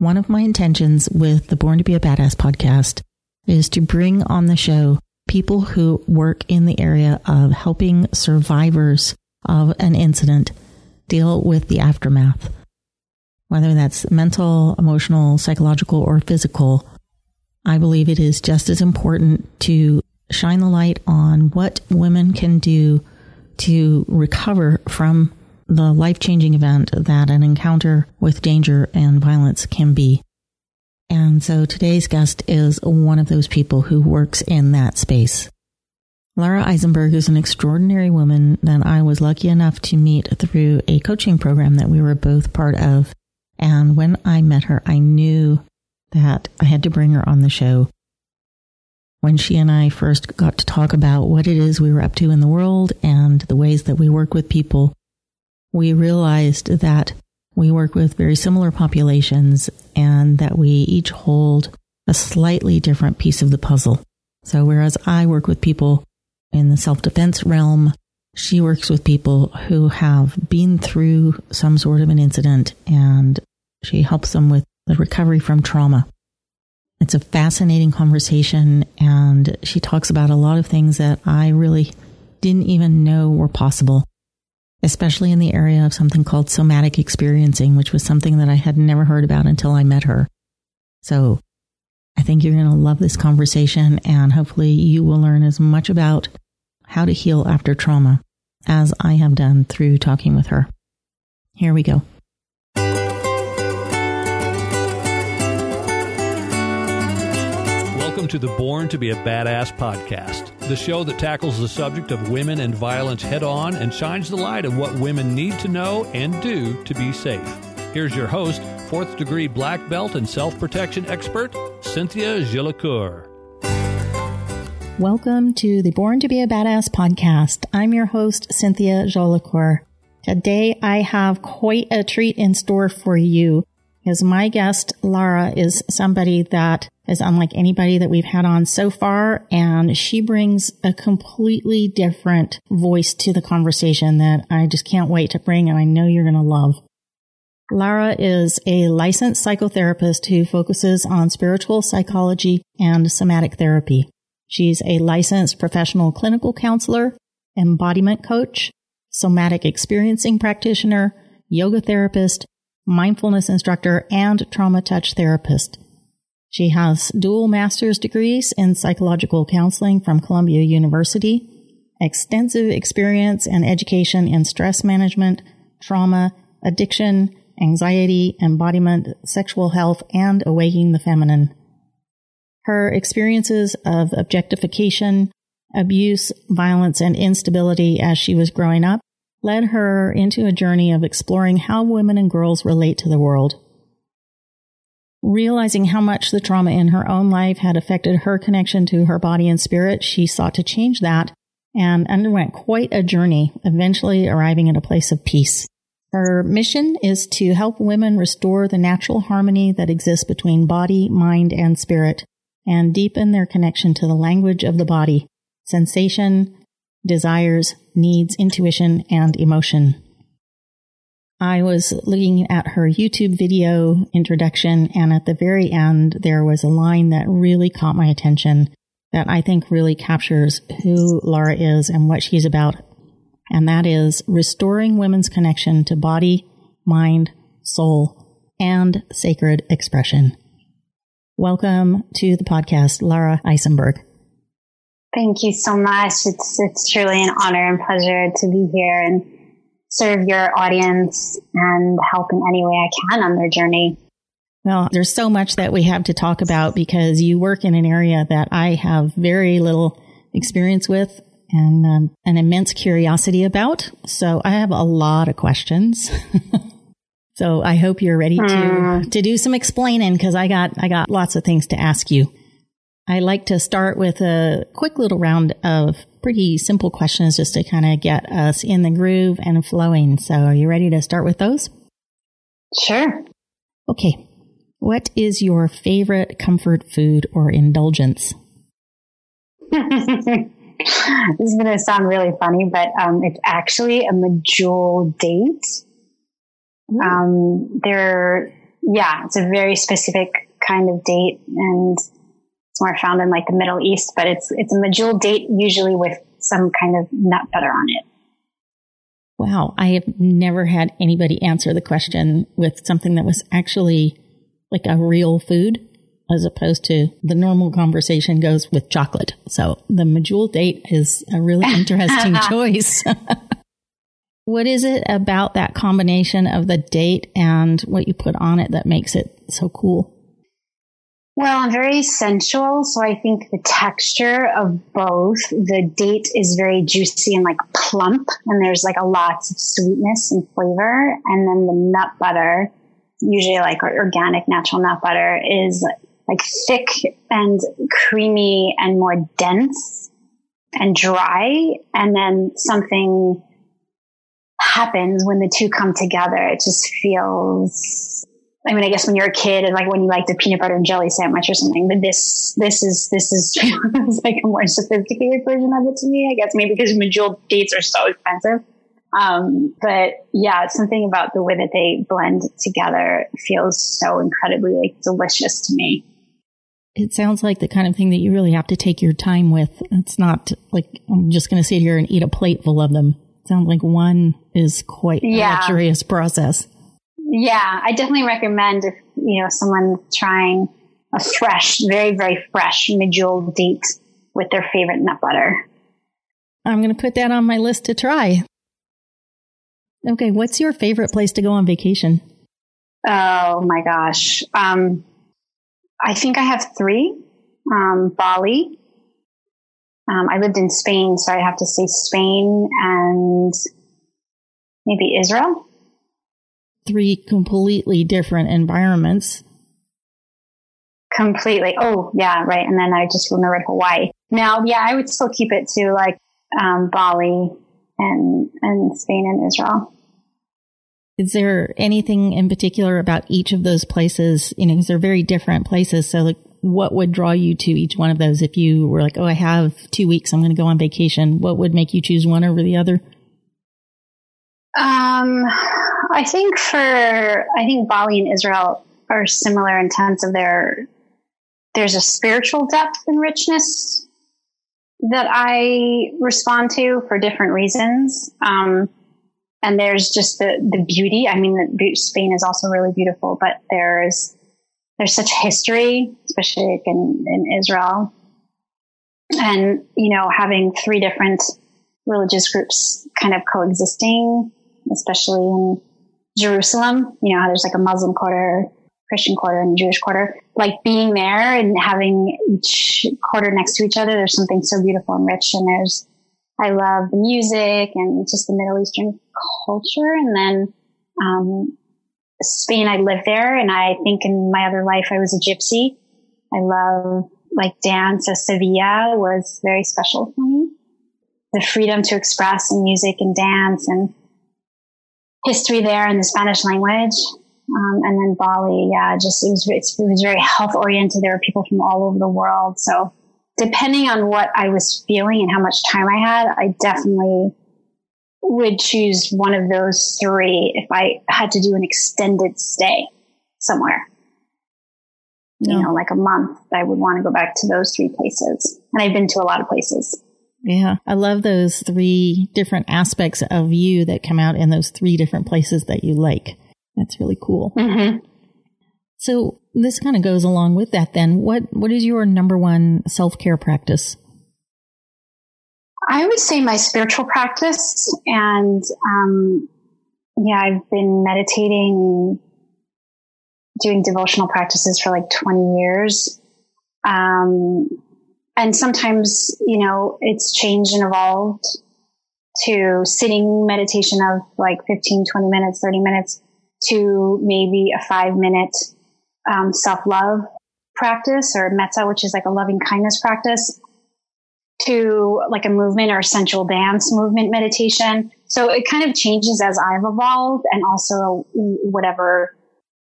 One of my intentions with the Born to Be a Badass podcast is to bring on the show people who work in the area of helping survivors of an incident deal with the aftermath, whether that's mental, emotional, psychological, or physical. I believe it is just as important to shine the light on what women can do to recover from the life changing event that an encounter with danger and violence can be. And so today's guest is one of those people who works in that space. Laura Eisenberg is an extraordinary woman that I was lucky enough to meet through a coaching program that we were both part of. And when I met her, I knew that I had to bring her on the show. When she and I first got to talk about what it is we were up to in the world and the ways that we work with people, we realized that we work with very similar populations and that we each hold a slightly different piece of the puzzle. So, whereas I work with people in the self defense realm, she works with people who have been through some sort of an incident and she helps them with the recovery from trauma. It's a fascinating conversation, and she talks about a lot of things that I really didn't even know were possible especially in the area of something called somatic experiencing, which was something that I had never heard about until I met her. So I think you're going to love this conversation, and hopefully, you will learn as much about how to heal after trauma as I have done through talking with her. Here we go. Welcome to the Born to be a Badass podcast, the show that tackles the subject of women and violence head on and shines the light on what women need to know and do to be safe. Here's your host, fourth degree black belt and self protection expert, Cynthia Jolicoeur. Welcome to the Born to be a Badass podcast. I'm your host, Cynthia Jolicoeur. Today I have quite a treat in store for you because my guest, Lara, is somebody that is unlike anybody that we've had on so far. And she brings a completely different voice to the conversation that I just can't wait to bring. And I know you're going to love. Lara is a licensed psychotherapist who focuses on spiritual psychology and somatic therapy. She's a licensed professional clinical counselor, embodiment coach, somatic experiencing practitioner, yoga therapist, mindfulness instructor, and trauma touch therapist. She has dual master's degrees in psychological counseling from Columbia University, extensive experience and education in stress management, trauma, addiction, anxiety, embodiment, sexual health, and awakening the feminine. Her experiences of objectification, abuse, violence, and instability as she was growing up led her into a journey of exploring how women and girls relate to the world. Realizing how much the trauma in her own life had affected her connection to her body and spirit, she sought to change that and underwent quite a journey, eventually arriving at a place of peace. Her mission is to help women restore the natural harmony that exists between body, mind, and spirit, and deepen their connection to the language of the body, sensation, desires, needs, intuition, and emotion. I was looking at her YouTube video introduction, and at the very end, there was a line that really caught my attention that I think really captures who Laura is and what she's about. And that is restoring women's connection to body, mind, soul, and sacred expression. Welcome to the podcast, Laura Eisenberg. Thank you so much. It's it's truly an honor and pleasure to be here and serve your audience and help in any way I can on their journey. Well, there's so much that we have to talk about because you work in an area that I have very little experience with and um, an immense curiosity about. So I have a lot of questions. so I hope you're ready to mm. to do some explaining because I got I got lots of things to ask you. I like to start with a quick little round of pretty simple questions just to kind of get us in the groove and flowing. So, are you ready to start with those? Sure. Okay. What is your favorite comfort food or indulgence? this is going to sound really funny, but um, it's actually a medjool date. Um, they're yeah, it's a very specific kind of date and it's more found in like the Middle East, but it's, it's a medjool date usually with some kind of nut butter on it. Wow. I have never had anybody answer the question with something that was actually like a real food as opposed to the normal conversation goes with chocolate. So the medjool date is a really interesting choice. what is it about that combination of the date and what you put on it that makes it so cool? Well, I'm very sensual, so I think the texture of both. The date is very juicy and like plump, and there's like a lots of sweetness and flavor. And then the nut butter, usually like organic natural nut butter, is like thick and creamy and more dense and dry. And then something happens when the two come together. It just feels I mean, I guess when you're a kid and like when you like the peanut butter and jelly sandwich or something, but this, this is, this is like a more sophisticated version of it to me, I guess maybe because medjool dates are so expensive. Um, but yeah, something about the way that they blend together feels so incredibly like delicious to me. It sounds like the kind of thing that you really have to take your time with. It's not like I'm just going to sit here and eat a plate full of them. It sounds like one is quite yeah. a luxurious process. Yeah, I definitely recommend if you know someone trying a fresh, very very fresh medjool date with their favorite nut butter. I'm going to put that on my list to try. Okay, what's your favorite place to go on vacation? Oh my gosh. Um, I think I have three. Um, Bali. Um, I lived in Spain, so I have to say Spain and maybe Israel three completely different environments. Completely. Oh, yeah, right. And then I just remembered Hawaii. Now, yeah, I would still keep it to like um, Bali and and Spain and Israel. Is there anything in particular about each of those places? You know, because they're very different places. So, like, what would draw you to each one of those? If you were like, oh, I have two weeks, I'm going to go on vacation. What would make you choose one over the other? Um, I think for I think Bali and Israel are similar in terms of their there's a spiritual depth and richness that I respond to for different reasons. Um, and there's just the the beauty. I mean, Spain is also really beautiful, but there's there's such history, especially in, in Israel, and you know having three different religious groups kind of coexisting, especially in Jerusalem, you know, there's like a Muslim quarter, Christian quarter, and Jewish quarter. Like being there and having each quarter next to each other, there's something so beautiful and rich. And there's, I love the music and just the Middle Eastern culture. And then, um, Spain, I lived there and I think in my other life I was a gypsy. I love like dance. So Sevilla was very special for me. The freedom to express in music and dance and history there in the Spanish language. Um, and then Bali, yeah, just it was it was very health oriented. There were people from all over the world. So depending on what I was feeling and how much time I had, I definitely would choose one of those three if I had to do an extended stay somewhere. No. You know, like a month, I would want to go back to those three places. And I've been to a lot of places. Yeah. I love those three different aspects of you that come out in those three different places that you like. That's really cool. Mm-hmm. So this kind of goes along with that then. What, what is your number one self care practice? I would say my spiritual practice. And, um, yeah, I've been meditating, doing devotional practices for like 20 years. Um, and sometimes, you know, it's changed and evolved to sitting meditation of like 15, 20 minutes, 30 minutes to maybe a five minute um, self love practice or metta, which is like a loving kindness practice to like a movement or a sensual dance movement meditation. So it kind of changes as I've evolved and also whatever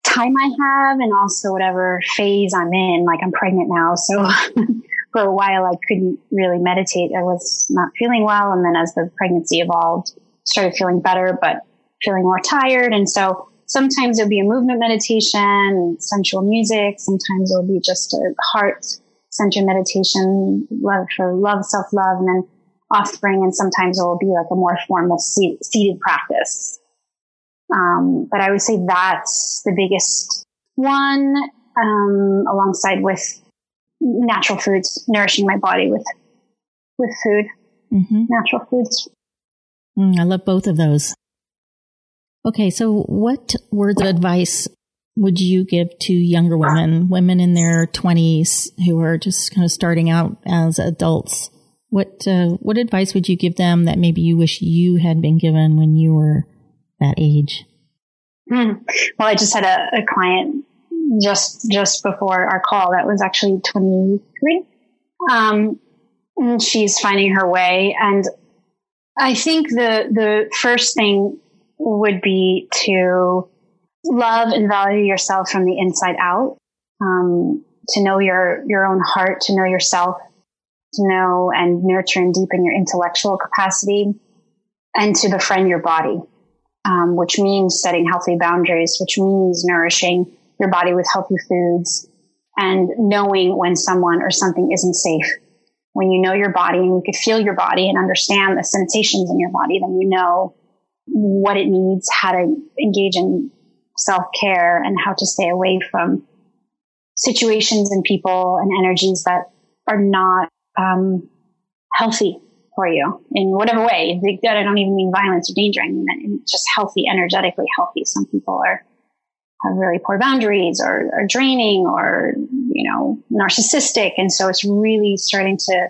time I have and also whatever phase I'm in. Like I'm pregnant now. So for a while, I couldn't really meditate. I was not feeling well. And then as the pregnancy evolved, started feeling better, but feeling more tired. And so sometimes it'll be a movement meditation, sensual music. Sometimes it'll be just a heart centered meditation, love for love, self love, and then offspring. And sometimes it will be like a more formal seated practice. Um, but I would say that's the biggest one, um, alongside with natural foods, nourishing my body with with food, mm-hmm. natural foods. Mm, I love both of those. Okay, so what words of advice would you give to younger women, women in their 20s who are just kind of starting out as adults? What uh, what advice would you give them that maybe you wish you had been given when you were that age? Mm. Well, I just had a, a client just just before our call that was actually 23 um, and she's finding her way. And i think the the first thing would be to love and value yourself from the inside out. Um, to know your your own heart to know yourself to know and nurture and deepen your intellectual capacity and to befriend your body. Um, which means setting healthy boundaries which means nourishing your body with healthy foods and knowing when someone or something isn't safe. When you know your body and you can feel your body and understand the sensations in your body, then you know what it needs, how to engage in self care and how to stay away from situations and people and energies that are not um, healthy for you in whatever way. That I don't even mean violence or danger. I mean just healthy, energetically healthy. Some people are have really poor boundaries or, are draining or, you know, narcissistic. And so it's really starting to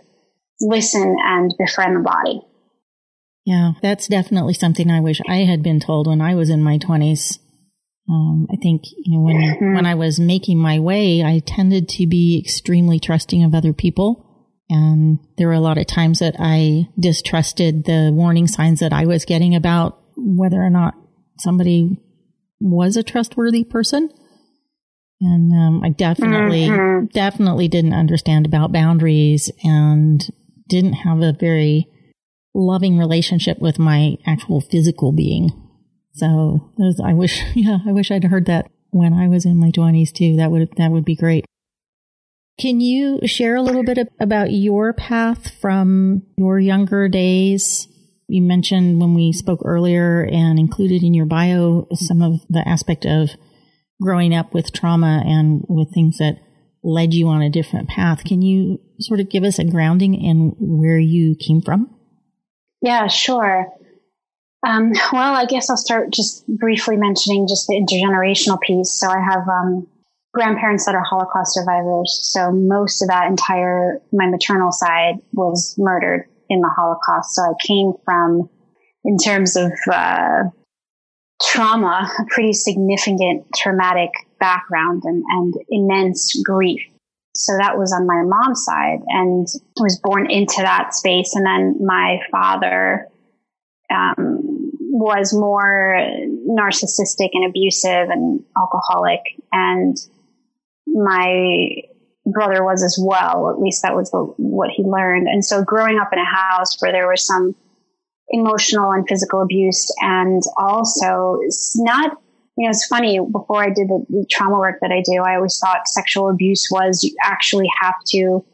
listen and befriend the body. Yeah, that's definitely something I wish I had been told when I was in my 20s. Um, I think you know when mm-hmm. when I was making my way, I tended to be extremely trusting of other people, and there were a lot of times that I distrusted the warning signs that I was getting about whether or not somebody was a trustworthy person. And um, I definitely, mm-hmm. definitely didn't understand about boundaries and didn't have a very loving relationship with my actual physical being. So I wish, yeah, I wish I'd heard that when I was in my twenties too. That would, that would be great. Can you share a little bit about your path from your younger days you mentioned when we spoke earlier and included in your bio some of the aspect of growing up with trauma and with things that led you on a different path. Can you sort of give us a grounding in where you came from? Yeah, sure. Um, well, I guess I'll start just briefly mentioning just the intergenerational piece. So I have um, grandparents that are Holocaust survivors. So most of that entire, my maternal side was murdered in the Holocaust. So I came from, in terms of uh, trauma, a pretty significant traumatic background and, and immense grief. So that was on my mom's side and was born into that space. And then my father um, was more narcissistic and abusive and alcoholic. And my brother was as well. At least that was what he learned. And so growing up in a house where there was some emotional and physical abuse and also it's not, you know, it's funny. Before I did the, the, trauma work that I do, I always thought sexual abuse was you actually have to,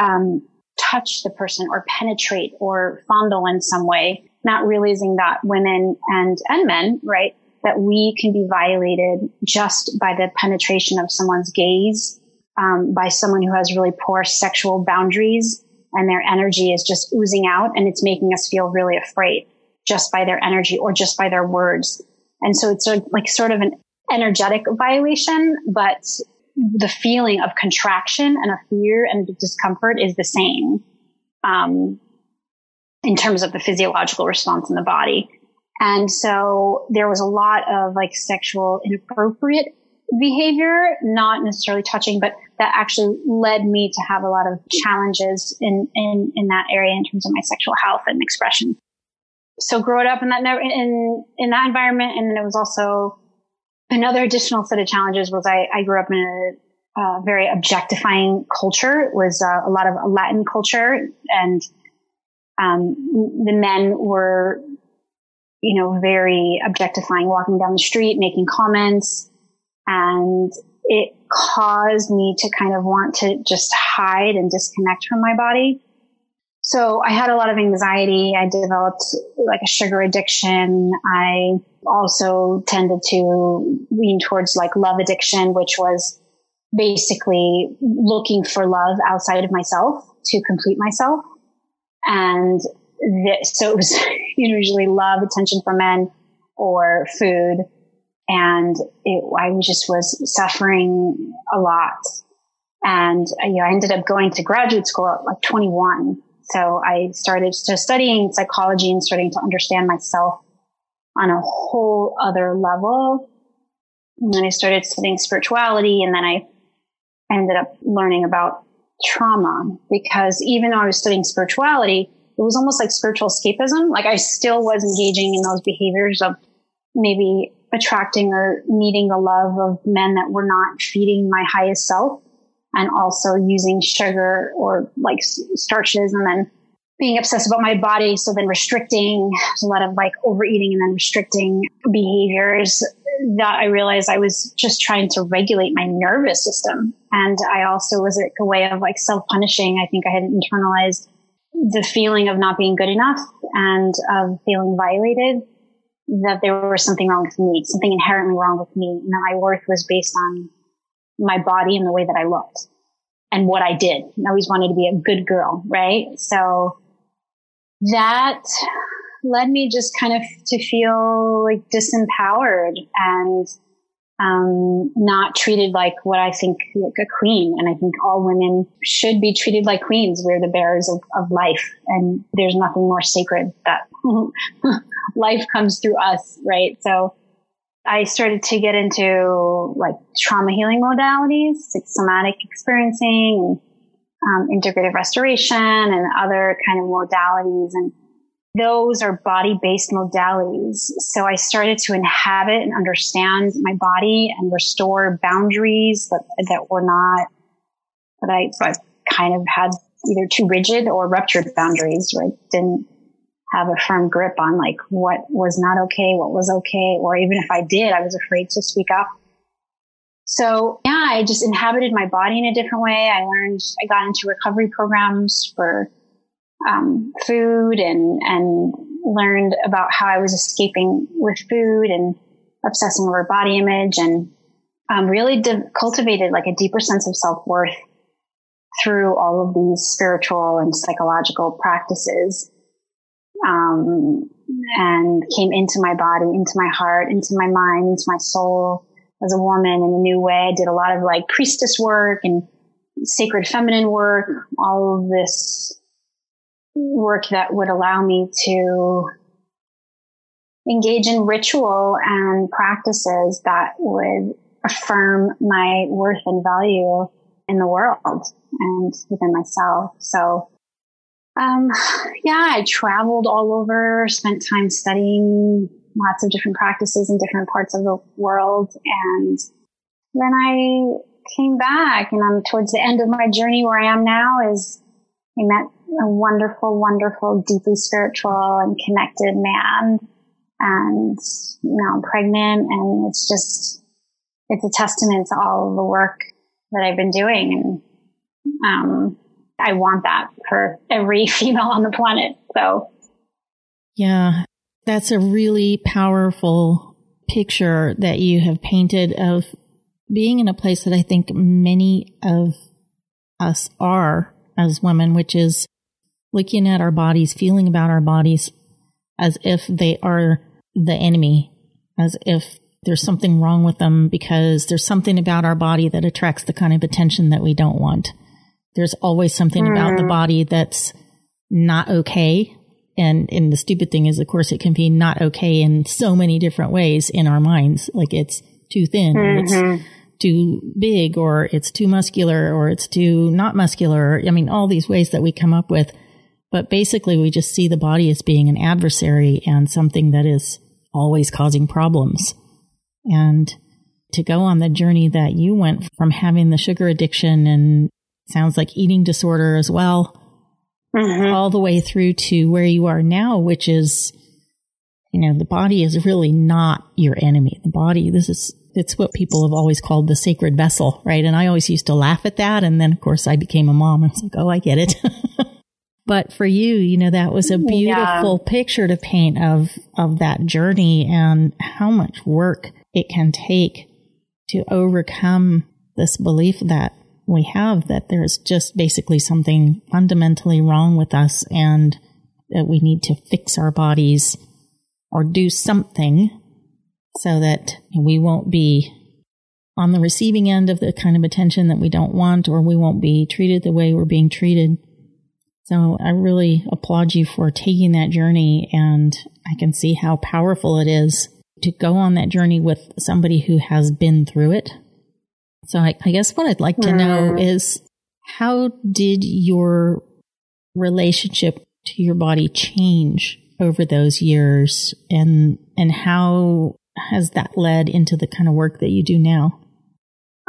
um, touch the person or penetrate or fondle in some way, not realizing that women and, and men, right? That we can be violated just by the penetration of someone's gaze um, by someone who has really poor sexual boundaries and their energy is just oozing out and it's making us feel really afraid just by their energy or just by their words. And so it's like sort of an energetic violation, but the feeling of contraction and a fear and discomfort is the same um, in terms of the physiological response in the body. And so there was a lot of like sexual inappropriate behavior, not necessarily touching, but that actually led me to have a lot of challenges in, in, in that area in terms of my sexual health and expression. So growing up in that, in, in that environment. And then it was also another additional set of challenges was I, I grew up in a, a very objectifying culture. It was uh, a lot of Latin culture and, um, the men were you know, very objectifying, walking down the street, making comments. And it caused me to kind of want to just hide and disconnect from my body. So I had a lot of anxiety. I developed like a sugar addiction. I also tended to lean towards like love addiction, which was basically looking for love outside of myself to complete myself. And this, so it was usually love, attention from men or food. And it, I just was suffering a lot. And you know, I ended up going to graduate school at like 21. So I started just studying psychology and starting to understand myself on a whole other level. And then I started studying spirituality and then I ended up learning about trauma because even though I was studying spirituality, it was almost like spiritual escapism. Like I still was engaging in those behaviors of maybe attracting or needing the love of men that were not feeding my highest self and also using sugar or like starches and then being obsessed about my body. So then restricting a lot of like overeating and then restricting behaviors that I realized I was just trying to regulate my nervous system. And I also was a way of like self punishing. I think I had internalized the feeling of not being good enough and of feeling violated that there was something wrong with me, something inherently wrong with me, and that my worth was based on my body and the way that I looked and what I did. I always wanted to be a good girl, right? So that led me just kind of to feel like disempowered and um, not treated like what I think like a queen. And I think all women should be treated like queens. We're the bearers of, of life, and there's nothing more sacred that life comes through us, right? So I started to get into like trauma healing modalities, like somatic experiencing, um, integrative restoration, and other kind of modalities. And those are body based modalities. So I started to inhabit and understand my body and restore boundaries that, that were not, that I, kind of had either too rigid or ruptured boundaries, right? Didn't have a firm grip on like what was not okay, what was okay, or even if I did, I was afraid to speak up. So yeah, I just inhabited my body in a different way. I learned, I got into recovery programs for um, food and and learned about how I was escaping with food and obsessing over body image and um, really de- cultivated like a deeper sense of self worth through all of these spiritual and psychological practices. Um, and came into my body, into my heart, into my mind, into my soul as a woman in a new way. I did a lot of like priestess work and sacred feminine work, all of this work that would allow me to engage in ritual and practices that would affirm my worth and value in the world and within myself. So, um, yeah, I traveled all over, spent time studying lots of different practices in different parts of the world. And then I came back and I'm towards the end of my journey where I am now is I met a wonderful, wonderful, deeply spiritual and connected man. And now I'm pregnant and it's just, it's a testament to all the work that I've been doing. And, um, I want that for every female on the planet. So. Yeah, that's a really powerful picture that you have painted of being in a place that I think many of us are as women, which is looking at our bodies, feeling about our bodies as if they are the enemy, as if there's something wrong with them because there's something about our body that attracts the kind of attention that we don't want. There's always something mm. about the mm. body that's not okay. And, and the stupid thing is, of course, it can be not okay in so many different ways in our minds. Like it's too thin, mm-hmm. it's too big, or it's too muscular, or it's too not muscular. I mean, all these ways that we come up with but basically, we just see the body as being an adversary and something that is always causing problems. And to go on the journey that you went from having the sugar addiction and sounds like eating disorder as well, mm-hmm. all the way through to where you are now, which is you know, the body is really not your enemy. The body, this is, it's what people have always called the sacred vessel, right? And I always used to laugh at that. And then, of course, I became a mom and it's like, oh, I get it. but for you, you know, that was a beautiful yeah. picture to paint of, of that journey and how much work it can take to overcome this belief that we have that there's just basically something fundamentally wrong with us and that we need to fix our bodies or do something so that we won't be on the receiving end of the kind of attention that we don't want or we won't be treated the way we're being treated. So I really applaud you for taking that journey and I can see how powerful it is to go on that journey with somebody who has been through it. So I, I guess what I'd like to know is how did your relationship to your body change over those years and and how has that led into the kind of work that you do now?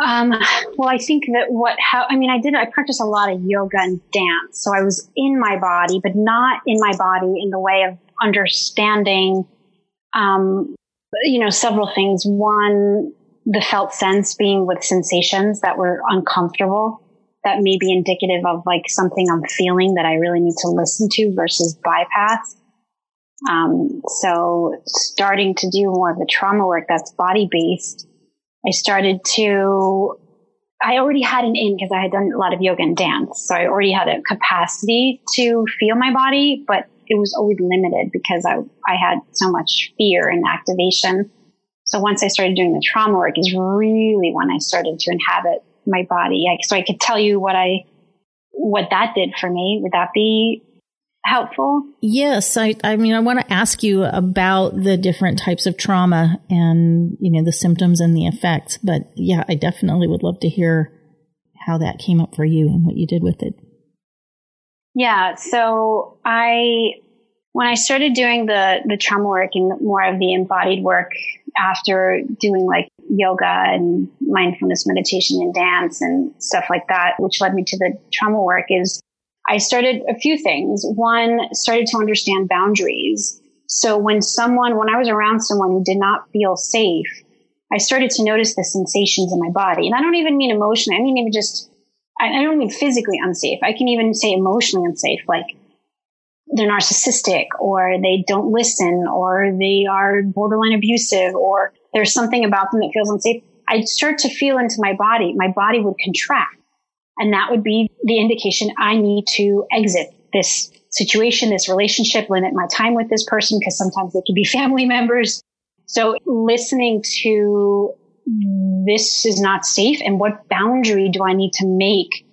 Um, well, I think that what, how, I mean, I did, I practiced a lot of yoga and dance. So I was in my body, but not in my body in the way of understanding, um, you know, several things. One, the felt sense being with sensations that were uncomfortable that may be indicative of like something I'm feeling that I really need to listen to versus bypass. Um, so starting to do more of the trauma work that's body based, I started to, I already had an in because I had done a lot of yoga and dance. So I already had a capacity to feel my body, but it was always limited because I, I had so much fear and activation. So once I started doing the trauma work is really when I started to inhabit my body. I, so I could tell you what I, what that did for me. Would that be helpful? Yes. I, I mean, I want to ask you about the different types of trauma and, you know, the symptoms and the effects. But yeah, I definitely would love to hear how that came up for you and what you did with it. Yeah. So I, when I started doing the, the trauma work and more of the embodied work after doing like yoga and mindfulness meditation and dance and stuff like that, which led me to the trauma work is I started a few things. One, started to understand boundaries. So when someone, when I was around someone who did not feel safe, I started to notice the sensations in my body. And I don't even mean emotionally. I mean, even just, I, I don't mean physically unsafe. I can even say emotionally unsafe, like they're narcissistic or they don't listen or they are borderline abusive or there's something about them that feels unsafe. I'd start to feel into my body. My body would contract and that would be the indication I need to exit this situation, this relationship, limit my time with this person because sometimes they can be family members. So listening to this is not safe and what boundary do I need to make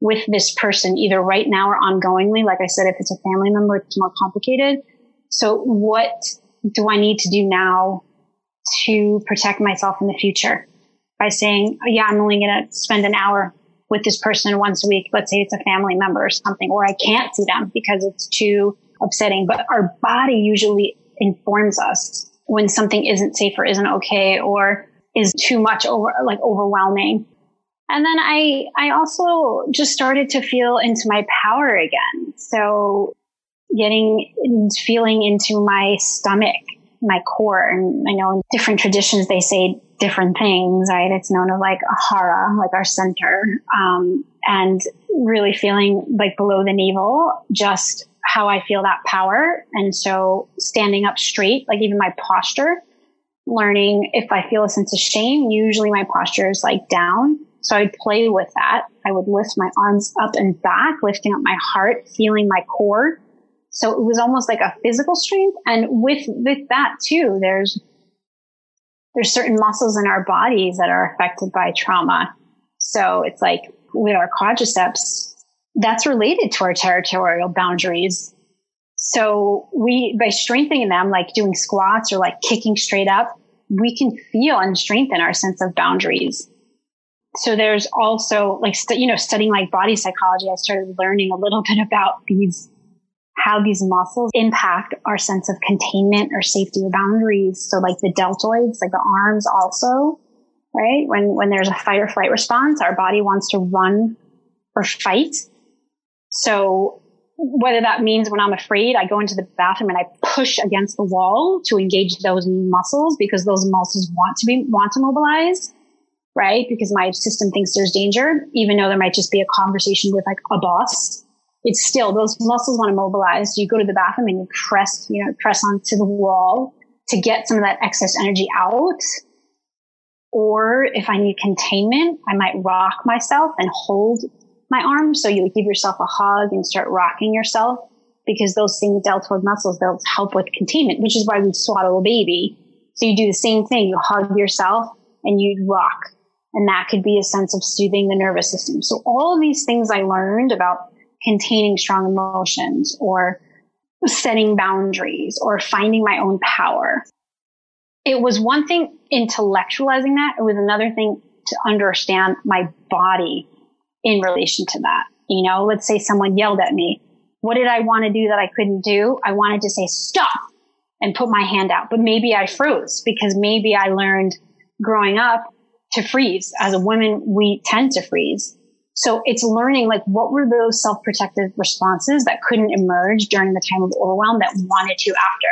with this person, either right now or ongoingly? Like I said, if it's a family member, it's more complicated. So what do I need to do now to protect myself in the future by saying, oh, yeah, I'm only going to spend an hour with this person once a week. Let's say it's a family member or something, or I can't see them because it's too upsetting. But our body usually informs us when something isn't safe or isn't okay or is too much over, like overwhelming. And then I, I also just started to feel into my power again. So getting, feeling into my stomach, my core. And I know in different traditions, they say different things, right? It's known as like ahara, like our center, um, and really feeling like below the navel, just how I feel that power. And so standing up straight, like even my posture, learning if I feel a sense of shame, usually my posture is like down. So I'd play with that. I would lift my arms up and back, lifting up my heart, feeling my core. So it was almost like a physical strength. And with, with that too, there's there's certain muscles in our bodies that are affected by trauma. So it's like with our quadriceps, that's related to our territorial boundaries. So we, by strengthening them, like doing squats or like kicking straight up, we can feel and strengthen our sense of boundaries. So there's also like, you know, studying like body psychology, I started learning a little bit about these how these muscles impact our sense of containment or safety or boundaries. So like the deltoids, like the arms also, right? When, when there's a fight or flight response, our body wants to run or fight. So whether that means when I'm afraid, I go into the bathroom and I push against the wall to engage those muscles because those muscles want to be, want to mobilize, right? Because my system thinks there's danger, even though there might just be a conversation with like a boss. It's still, those muscles want to mobilize. You go to the bathroom and you press, you know, press onto the wall to get some of that excess energy out. Or if I need containment, I might rock myself and hold my arm. So you give yourself a hug and start rocking yourself because those same deltoid muscles, they'll help with containment, which is why we swaddle a baby. So you do the same thing. You hug yourself and you rock. And that could be a sense of soothing the nervous system. So all of these things I learned about containing strong emotions or setting boundaries or finding my own power. It was one thing intellectualizing that. It was another thing to understand my body in relation to that. You know, let's say someone yelled at me. What did I want to do that I couldn't do? I wanted to say stop and put my hand out, but maybe I froze because maybe I learned growing up to freeze. As a woman, we tend to freeze. So it's learning like what were those self-protective responses that couldn't emerge during the time of overwhelm that wanted to after.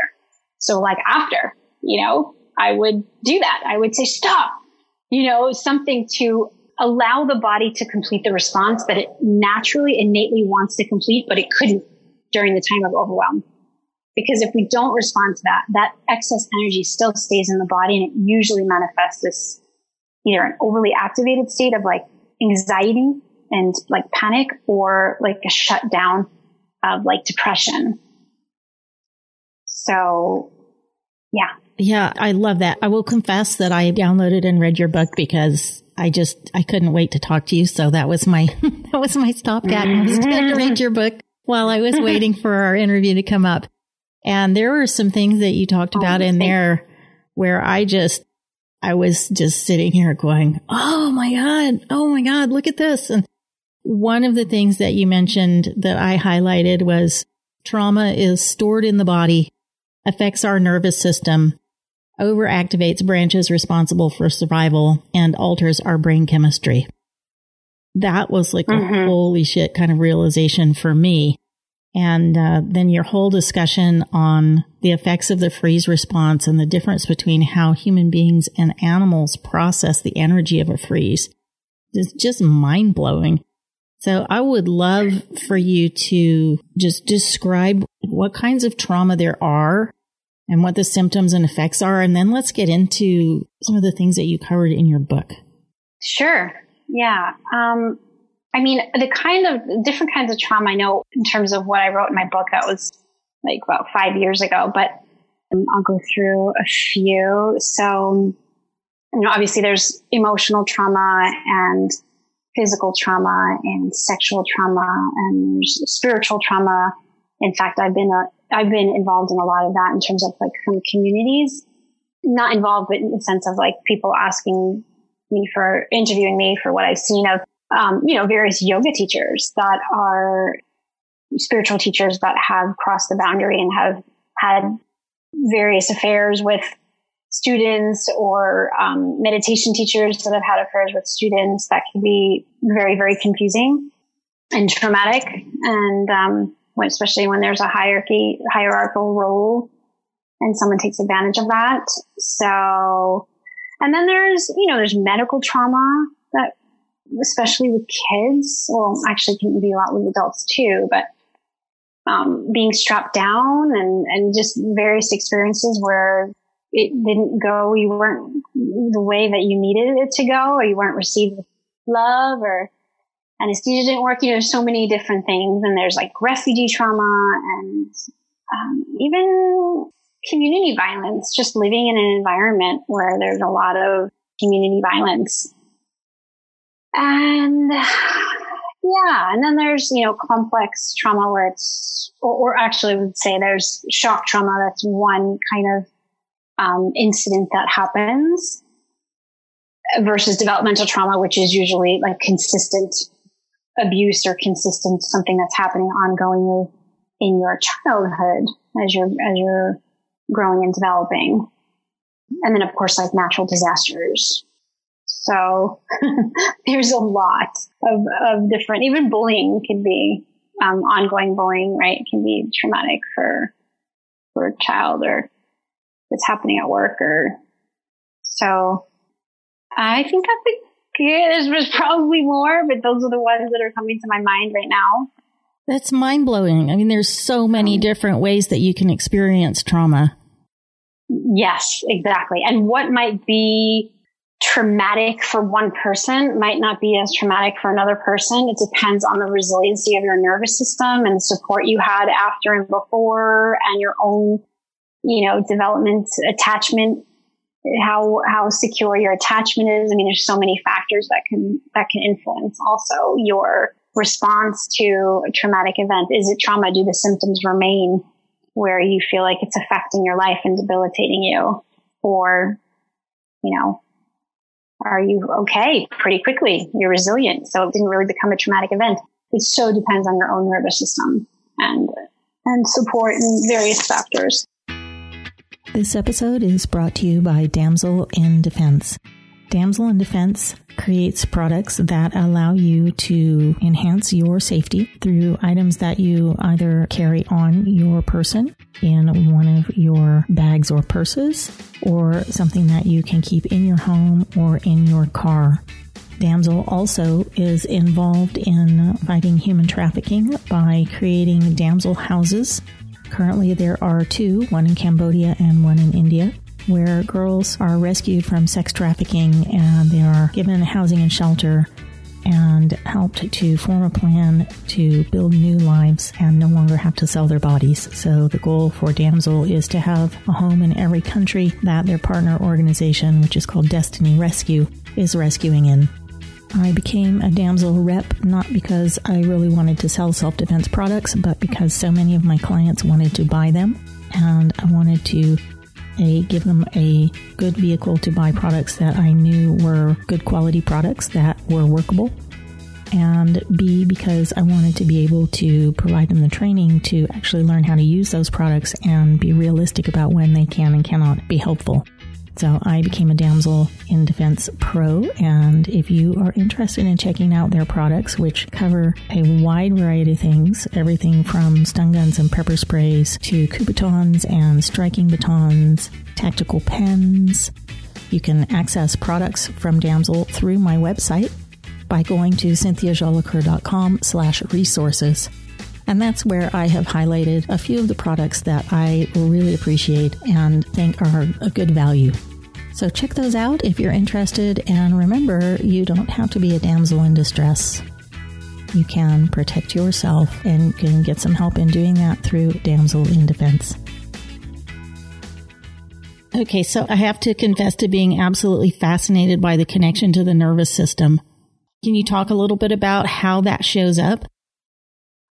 So like after, you know, I would do that. I would say stop, you know, something to allow the body to complete the response that it naturally, innately wants to complete, but it couldn't during the time of overwhelm. Because if we don't respond to that, that excess energy still stays in the body and it usually manifests as either an overly activated state of like anxiety and like panic or like a shutdown of like depression. So yeah. Yeah, I love that. I will confess that I downloaded and read your book because I just I couldn't wait to talk to you. So that was my that was my stopgap. I was going to read your book while I was waiting for our interview to come up. And there were some things that you talked oh, about oh, in there where I just I was just sitting here going, "Oh my god, oh my god, look at this!" And one of the things that you mentioned that I highlighted was trauma is stored in the body, affects our nervous system, overactivates branches responsible for survival, and alters our brain chemistry. That was like mm-hmm. a holy shit kind of realization for me. And uh, then your whole discussion on the effects of the freeze response and the difference between how human beings and animals process the energy of a freeze is just mind blowing. So I would love for you to just describe what kinds of trauma there are and what the symptoms and effects are. And then let's get into some of the things that you covered in your book. Sure. Yeah. Um, I mean, the kind of different kinds of trauma I know in terms of what I wrote in my book, that was like about five years ago, but um, I'll go through a few. So, you know, obviously there's emotional trauma and physical trauma and sexual trauma and there's spiritual trauma. In fact, I've been a, I've been involved in a lot of that in terms of like some communities, not involved, but in the sense of like people asking me for interviewing me for what I've seen of, um, you know, various yoga teachers that are spiritual teachers that have crossed the boundary and have had various affairs with students or um, meditation teachers that have had affairs with students that can be very, very confusing and traumatic. And um, especially when there's a hierarchy, hierarchical role and someone takes advantage of that. So, and then there's, you know, there's medical trauma that, especially with kids, well, actually can be a lot with adults too, but um, being strapped down and, and just various experiences where it didn't go, you weren't the way that you needed it to go, or you weren't received with love, or anesthesia didn't work. You know, there's so many different things, and there's like refugee trauma and um, even community violence, just living in an environment where there's a lot of community violence. And yeah, and then there's, you know, complex trauma where it's, or, or actually I would say there's shock trauma. That's one kind of um, incident that happens versus developmental trauma, which is usually like consistent abuse or consistent something that's happening ongoing in your childhood as you're as you're growing and developing. And then of course like natural disasters. So there's a lot of, of different even bullying can be um, ongoing bullying, right? Can be traumatic for for a child or that's happening at work or so I think I think there's probably more, but those are the ones that are coming to my mind right now. That's mind blowing. I mean, there's so many um, different ways that you can experience trauma. Yes, exactly. And what might be traumatic for one person might not be as traumatic for another person. It depends on the resiliency of your nervous system and the support you had after and before and your own, you know, development, attachment, how, how secure your attachment is. I mean, there's so many factors that can, that can influence also your response to a traumatic event. Is it trauma? Do the symptoms remain where you feel like it's affecting your life and debilitating you? Or, you know, are you okay pretty quickly? You're resilient. So it didn't really become a traumatic event. It so depends on your own nervous system and, and support and various factors. This episode is brought to you by Damsel in Defense. Damsel in Defense creates products that allow you to enhance your safety through items that you either carry on your person in one of your bags or purses or something that you can keep in your home or in your car. Damsel also is involved in fighting human trafficking by creating damsel houses. Currently, there are two, one in Cambodia and one in India where girls are rescued from sex trafficking and they are given housing and shelter and helped to form a plan to build new lives and no longer have to sell their bodies. So the goal for Damsel is to have a home in every country that their partner organization, which is called Destiny Rescue, is rescuing in. I became a Damsel rep not because I really wanted to sell self defense products, but because so many of my clients wanted to buy them and I wanted to a give them a good vehicle to buy products that I knew were good quality products that were workable. And B, because I wanted to be able to provide them the training to actually learn how to use those products and be realistic about when they can and cannot be helpful. So I became a Damsel in Defense Pro. And if you are interested in checking out their products, which cover a wide variety of things, everything from stun guns and pepper sprays to Kubotans and striking batons, tactical pens, you can access products from Damsel through my website by going to cynthiajolicoeur.com slash resources. And that's where I have highlighted a few of the products that I really appreciate and think are a good value. So check those out if you're interested. And remember, you don't have to be a damsel in distress. You can protect yourself and can get some help in doing that through Damsel in Defense. Okay, so I have to confess to being absolutely fascinated by the connection to the nervous system. Can you talk a little bit about how that shows up?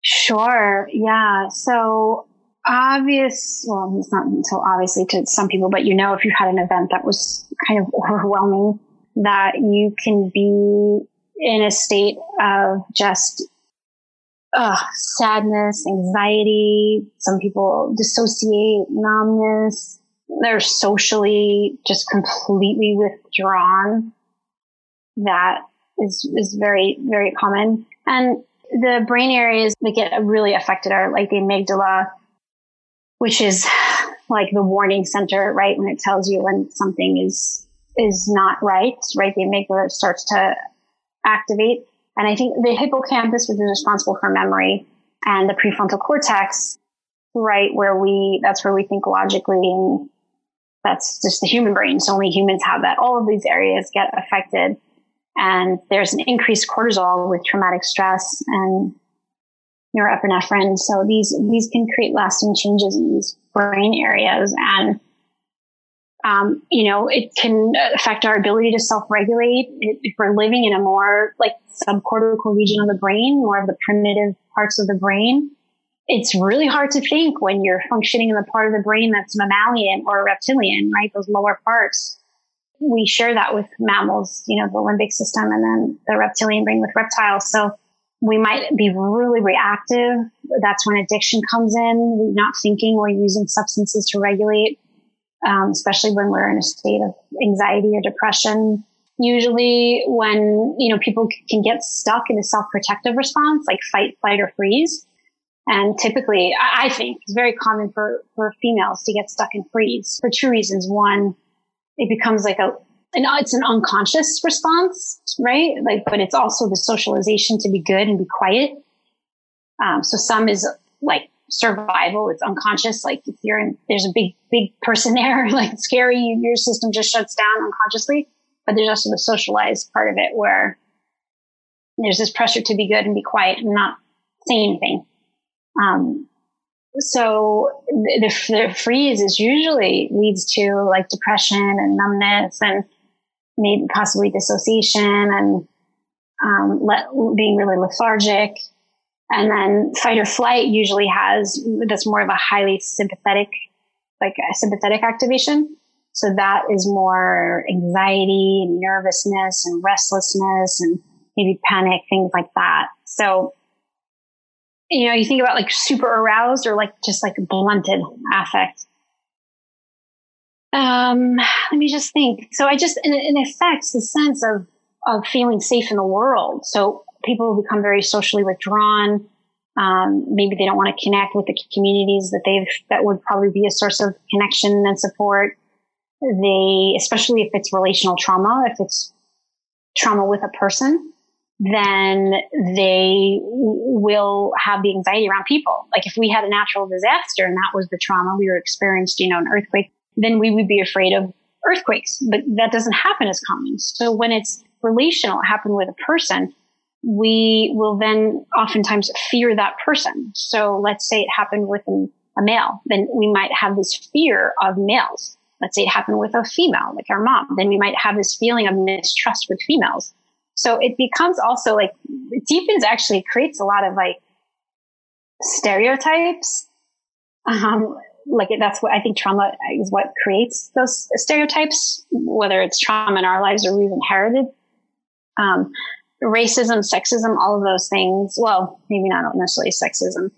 Sure. Yeah. So obvious, well, it's not so obviously to some people, but you know, if you had an event that was kind of overwhelming, that you can be in a state of just uh, sadness, anxiety. Some people dissociate, numbness. They're socially just completely withdrawn. That is, is very, very common. And the brain areas that get really affected are like the amygdala, which is like the warning center, right? When it tells you when something is, is not right, right? The amygdala starts to activate. And I think the hippocampus, which is responsible for memory and the prefrontal cortex, right? Where we, that's where we think logically and that's just the human brain. So only humans have that. All of these areas get affected and there's an increased cortisol with traumatic stress and norepinephrine. So these, these can create lasting changes in these brain areas. And, um, you know, it can affect our ability to self-regulate. If we're living in a more like subcortical region of the brain, more of the primitive parts of the brain, it's really hard to think when you're functioning in the part of the brain that's mammalian or reptilian, right? Those lower parts. We share that with mammals, you know, the limbic system and then the reptilian brain with reptiles. So we might be really reactive. That's when addiction comes in. We're not thinking we're using substances to regulate, um, especially when we're in a state of anxiety or depression. Usually when, you know, people can get stuck in a self-protective response, like fight, flight, or freeze. And typically, I think it's very common for, for females to get stuck in freeze for two reasons. One, it becomes like a, an, it's an unconscious response, right? Like, but it's also the socialization to be good and be quiet. Um, so some is like survival. It's unconscious. Like if you're in, there's a big, big person there, like scary, your system just shuts down unconsciously. But there's also the socialized part of it where there's this pressure to be good and be quiet and not say anything. Um, so the, the, freeze is usually leads to like depression and numbness and maybe possibly dissociation and um, let, being really lethargic. And then fight or flight usually has that's more of a highly sympathetic, like a sympathetic activation. So that is more anxiety, and nervousness, and restlessness, and maybe panic, things like that. So, you know, you think about like super aroused or like just like blunted affect. Um, let me just think. So I just, it affects the sense of, of feeling safe in the world. So people become very socially withdrawn. Um, maybe they don't want to connect with the communities that they've, that would probably be a source of connection and support. They, especially if it's relational trauma, if it's trauma with a person, then they will have the anxiety around people. Like if we had a natural disaster and that was the trauma we were experiencing, you know, an earthquake, then we would be afraid of earthquakes. But that doesn't happen as common. So when it's relational, it happened with a person, we will then oftentimes fear that person. So let's say it happened with a male, then we might have this fear of males. Let's say it happened with a female, like our mom, then we might have this feeling of mistrust with females so it becomes also like, it deepens actually creates a lot of like stereotypes. Um, like that's what I think trauma is what creates those stereotypes, whether it's trauma in our lives or we've inherited. Um, racism, sexism, all of those things. Well, maybe not necessarily sexism,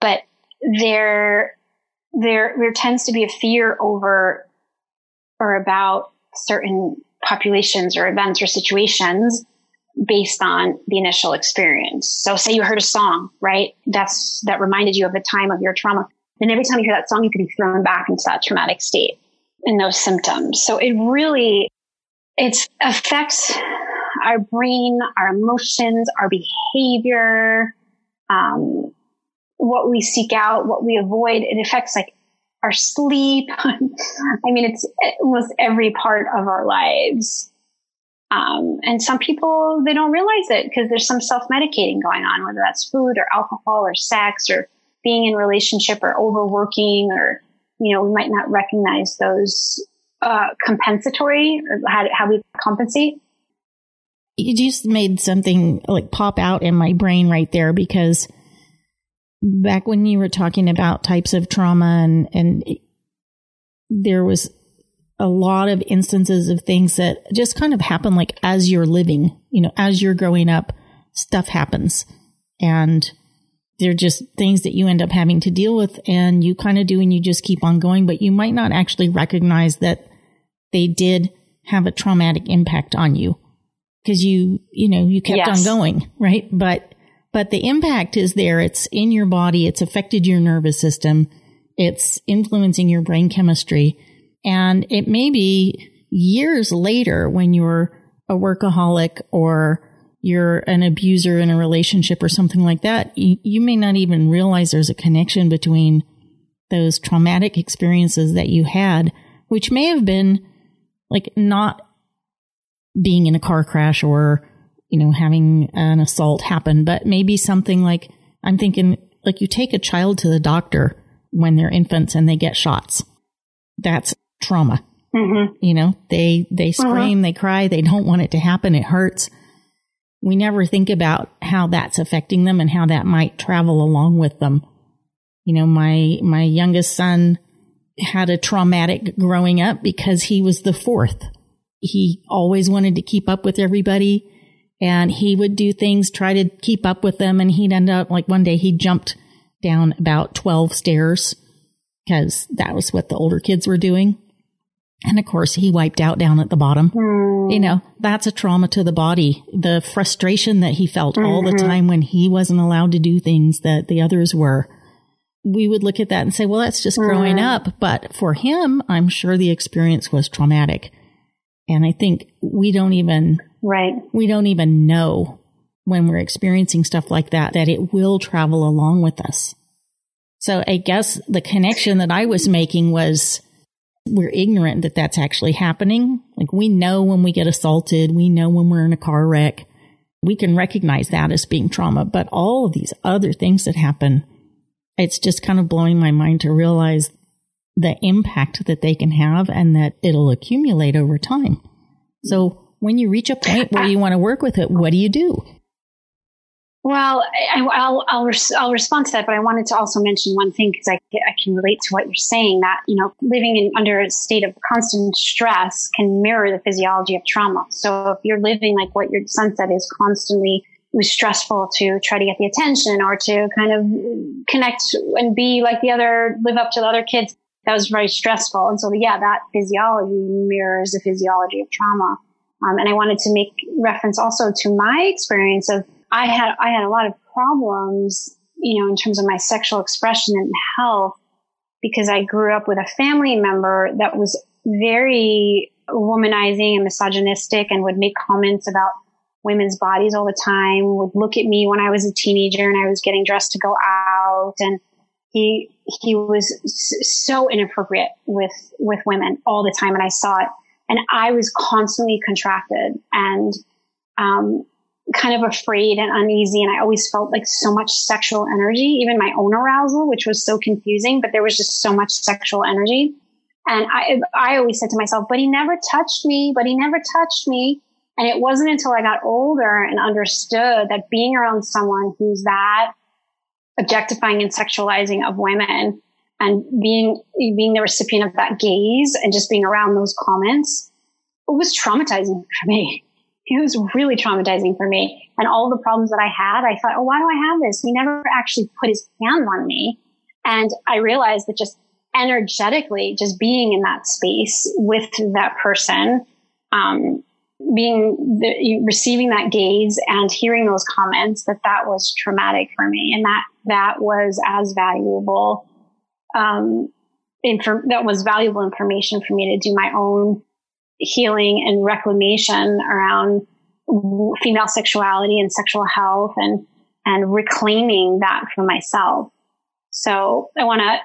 but there, there, there tends to be a fear over or about certain populations or events or situations based on the initial experience. So say you heard a song, right? That's, that reminded you of the time of your trauma. Then every time you hear that song, you can be thrown back into that traumatic state and those symptoms. So it really, it affects our brain, our emotions, our behavior, um, what we seek out, what we avoid. It affects like our sleep. I mean, it's almost every part of our lives. Um, and some people, they don't realize it because there's some self medicating going on, whether that's food or alcohol or sex or being in relationship or overworking or, you know, we might not recognize those uh, compensatory or how, how we compensate. You just made something like pop out in my brain right there because back when you were talking about types of trauma and, and there was a lot of instances of things that just kind of happen like as you're living, you know, as you're growing up, stuff happens and they're just things that you end up having to deal with and you kind of do and you just keep on going, but you might not actually recognize that they did have a traumatic impact on you because you, you know, you kept yes. on going, right? But but the impact is there. It's in your body. It's affected your nervous system. It's influencing your brain chemistry. And it may be years later when you're a workaholic or you're an abuser in a relationship or something like that, you, you may not even realize there's a connection between those traumatic experiences that you had, which may have been like not being in a car crash or you know, having an assault happen, but maybe something like I'm thinking like you take a child to the doctor when they're infants and they get shots. That's trauma. Mm-hmm. You know, they, they uh-huh. scream, uh-huh. they cry, they don't want it to happen. It hurts. We never think about how that's affecting them and how that might travel along with them. You know, my, my youngest son had a traumatic growing up because he was the fourth. He always wanted to keep up with everybody and he would do things, try to keep up with them. And he'd end up like one day he jumped down about 12 stairs because that was what the older kids were doing. And of course, he wiped out down at the bottom. Mm. You know, that's a trauma to the body. The frustration that he felt mm-hmm. all the mm-hmm. time when he wasn't allowed to do things that the others were. We would look at that and say, well, that's just growing mm. up. But for him, I'm sure the experience was traumatic. And I think we don't even, right. We don't even know when we're experiencing stuff like that, that it will travel along with us. So I guess the connection that I was making was, we're ignorant that that's actually happening. Like we know when we get assaulted, we know when we're in a car wreck. We can recognize that as being trauma, but all of these other things that happen, it's just kind of blowing my mind to realize the impact that they can have and that it'll accumulate over time. So when you reach a point where you want to work with it, what do you do? Well, I, will I'll, res- I'll respond to that, but I wanted to also mention one thing because I, I can relate to what you're saying that, you know, living in under a state of constant stress can mirror the physiology of trauma. So if you're living like what your son said is constantly it was stressful to try to get the attention or to kind of connect and be like the other, live up to the other kids. That was very stressful. And so, yeah, that physiology mirrors the physiology of trauma. Um, and I wanted to make reference also to my experience of I had I had a lot of problems, you know, in terms of my sexual expression and health because I grew up with a family member that was very womanizing and misogynistic and would make comments about women's bodies all the time, would look at me when I was a teenager and I was getting dressed to go out. And he he was so inappropriate with with women all the time and I saw it. And I was constantly contracted and um, kind of afraid and uneasy. And I always felt like so much sexual energy, even my own arousal, which was so confusing, but there was just so much sexual energy. And I, I always said to myself, but he never touched me, but he never touched me. And it wasn't until I got older and understood that being around someone who's that objectifying and sexualizing of women and being, being the recipient of that gaze and just being around those comments, it was traumatizing for me it was really traumatizing for me. And all the problems that I had, I thought, oh, why do I have this? He never actually put his hand on me. And I realized that just energetically, just being in that space with that person, um, being the, receiving that gaze and hearing those comments that that was traumatic for me and that that was as valuable um, that was valuable information for me to do my own healing and reclamation around female sexuality and sexual health and, and reclaiming that for myself. So I want to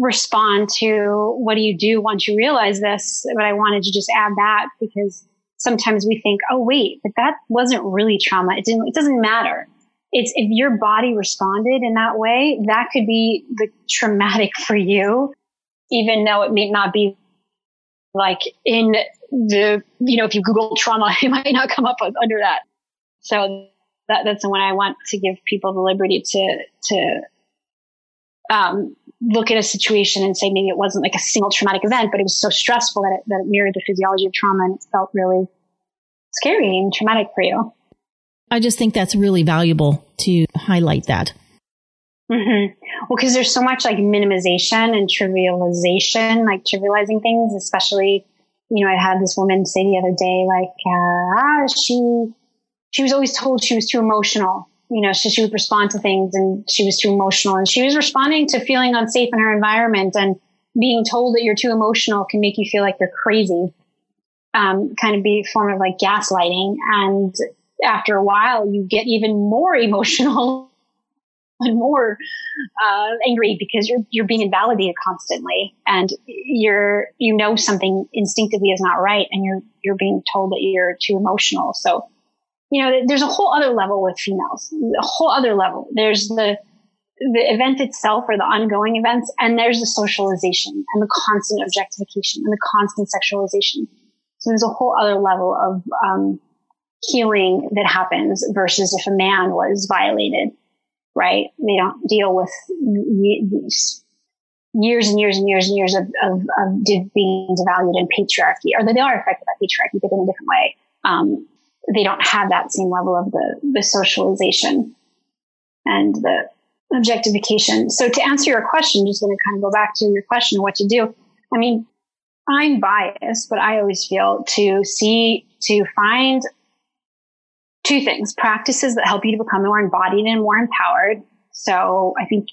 respond to what do you do once you realize this? But I wanted to just add that because sometimes we think, oh, wait, but that wasn't really trauma. It didn't, it doesn't matter. It's if your body responded in that way, that could be the traumatic for you, even though it may not be like in the, you know, if you Google trauma, it might not come up under that. So that, that's one I want to give people the liberty to, to, um, look at a situation and say maybe it wasn't like a single traumatic event, but it was so stressful that it, that it mirrored the physiology of trauma and it felt really scary and traumatic for you. I just think that's really valuable to highlight that. Mm-hmm. Well, because there's so much like minimization and trivialization, like trivializing things, especially you know, I had this woman say the other day, like, uh, ah, she, she was always told she was too emotional. You know, so she would respond to things and she was too emotional and she was responding to feeling unsafe in her environment and being told that you're too emotional can make you feel like you're crazy. Um, kind of be a form of like gaslighting. And after a while, you get even more emotional and more uh, angry because you're you're being invalidated constantly, and you're you know something instinctively is not right, and you're you're being told that you're too emotional. So, you know, there's a whole other level with females, a whole other level. There's the the event itself or the ongoing events, and there's the socialization and the constant objectification and the constant sexualization. So there's a whole other level of um, healing that happens versus if a man was violated right? They don't deal with years and years and years and years of, of, of being devalued in patriarchy, or they are affected by patriarchy, but in a different way. Um, they don't have that same level of the, the socialization and the objectification. So to answer your question, just going to kind of go back to your question, what to do. I mean, I'm biased, but I always feel to see, to find two things practices that help you to become more embodied and more empowered. So I think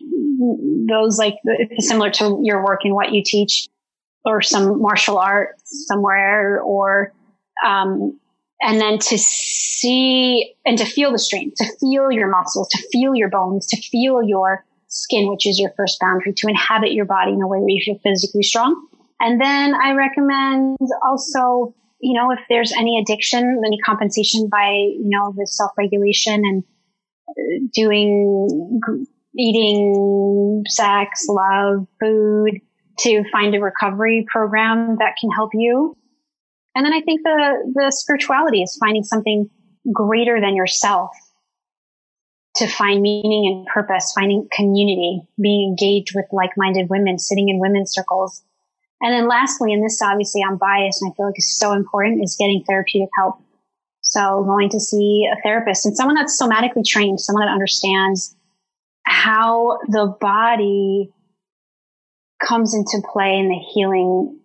those like similar to your work and what you teach or some martial art somewhere or, um, and then to see and to feel the strength, to feel your muscles, to feel your bones, to feel your skin, which is your first boundary, to inhabit your body in a way where you feel physically strong. And then I recommend also, you know, if there's any addiction, any compensation by, you know, the self regulation and uh, doing, eating, sex, love, food, to find a recovery program that can help you. And then I think the, the spirituality is finding something greater than yourself to find meaning and purpose, finding community, being engaged with like-minded women, sitting in women's circles. And then lastly, and this obviously I'm biased and I feel like is so important is getting therapeutic help. So going to see a therapist and someone that's somatically trained, someone that understands how the body comes into play in the healing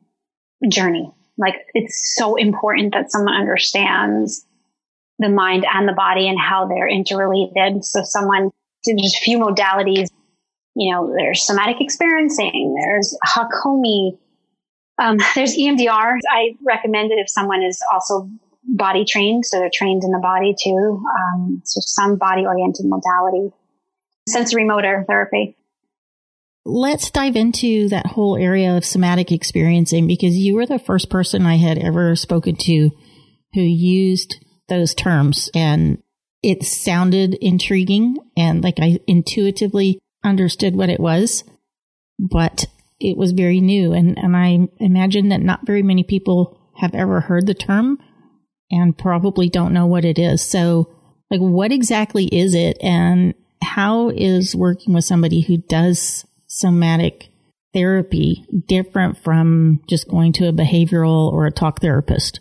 journey. Like it's so important that someone understands the mind and the body and how they're interrelated. So someone, there's a few modalities, you know, there's somatic experiencing, there's Hakomi, um, there's EMDR. I recommend it if someone is also body trained, so they're trained in the body too. Um, so some body oriented modality, sensory motor therapy. Let's dive into that whole area of somatic experiencing because you were the first person I had ever spoken to who used those terms and it sounded intriguing and like I intuitively understood what it was, but it was very new. And, and I imagine that not very many people have ever heard the term and probably don't know what it is. So like, what exactly is it? And how is working with somebody who does somatic therapy different from just going to a behavioral or a talk therapist?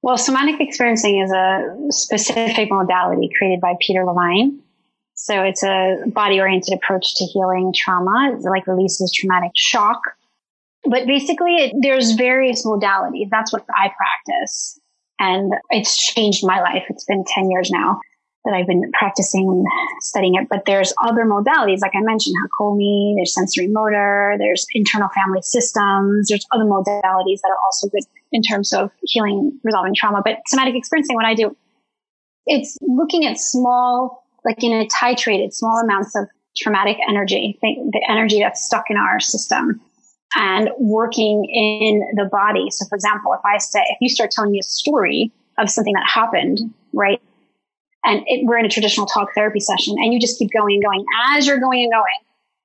Well, somatic experiencing is a specific modality created by Peter Levine. So it's a body oriented approach to healing trauma. It like releases traumatic shock. But basically it, there's various modalities. That's what I practice. And it's changed my life. It's been 10 years now that I've been practicing and studying it. But there's other modalities, like I mentioned, Hakomi, there's sensory motor, there's internal family systems, there's other modalities that are also good in terms of healing, resolving trauma. But somatic experiencing, what I do, it's looking at small, like in a titrated, small amounts of traumatic energy, the energy that's stuck in our system and working in the body. So for example, if I say, if you start telling me a story of something that happened, right? and it, we're in a traditional talk therapy session and you just keep going and going as you're going and going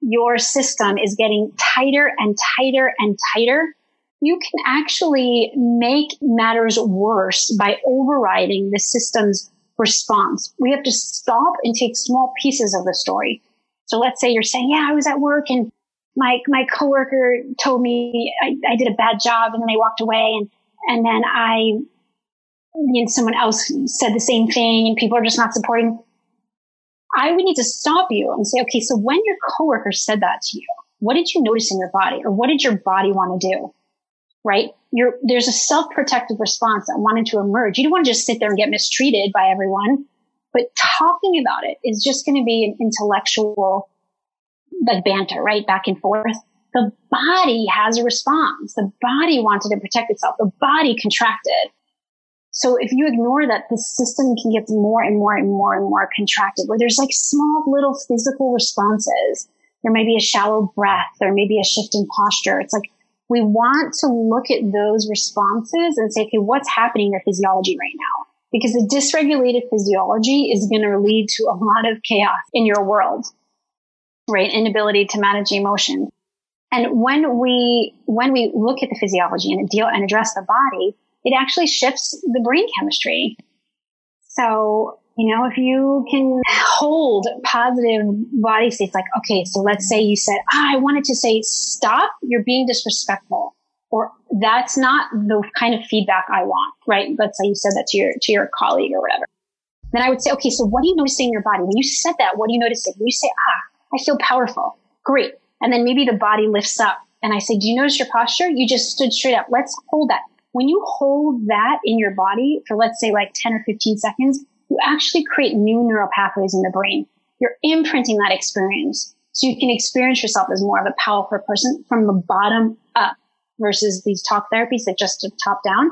your system is getting tighter and tighter and tighter you can actually make matters worse by overriding the system's response we have to stop and take small pieces of the story so let's say you're saying yeah i was at work and my my coworker told me I, I did a bad job and then they walked away and and then I and someone else said the same thing and people are just not supporting. I would need to stop you and say, okay, so when your coworker said that to you, what did you notice in your body or what did your body want to do? Right? You're, there's a self-protective response that wanted to emerge. You don't want to just sit there and get mistreated by everyone, but talking about it is just going to be an intellectual like banter, right? Back and forth. The body has a response. The body wanted to protect itself. The body contracted. So if you ignore that, the system can get more and more and more and more contracted where there's like small little physical responses. There may be a shallow breath. There may be a shift in posture. It's like we want to look at those responses and say, okay, what's happening in your physiology right now? Because the dysregulated physiology is going to lead to a lot of chaos in your world, right? Inability to manage emotion. And when we, when we look at the physiology and deal and address the body, it actually shifts the brain chemistry. So, you know, if you can hold positive body states, like, okay, so let's say you said, ah, I wanted to say, stop, you're being disrespectful. Or that's not the kind of feedback I want, right? Let's say you said that to your, to your colleague or whatever. Then I would say, okay, so what are you noticing in your body? When you said that, what are you noticing? When you say, ah, I feel powerful. Great. And then maybe the body lifts up and I say, Do you notice your posture? You just stood straight up. Let's hold that. When you hold that in your body for, let's say, like 10 or 15 seconds, you actually create new neural pathways in the brain. You're imprinting that experience. So you can experience yourself as more of a powerful person from the bottom up versus these talk therapies that just top down.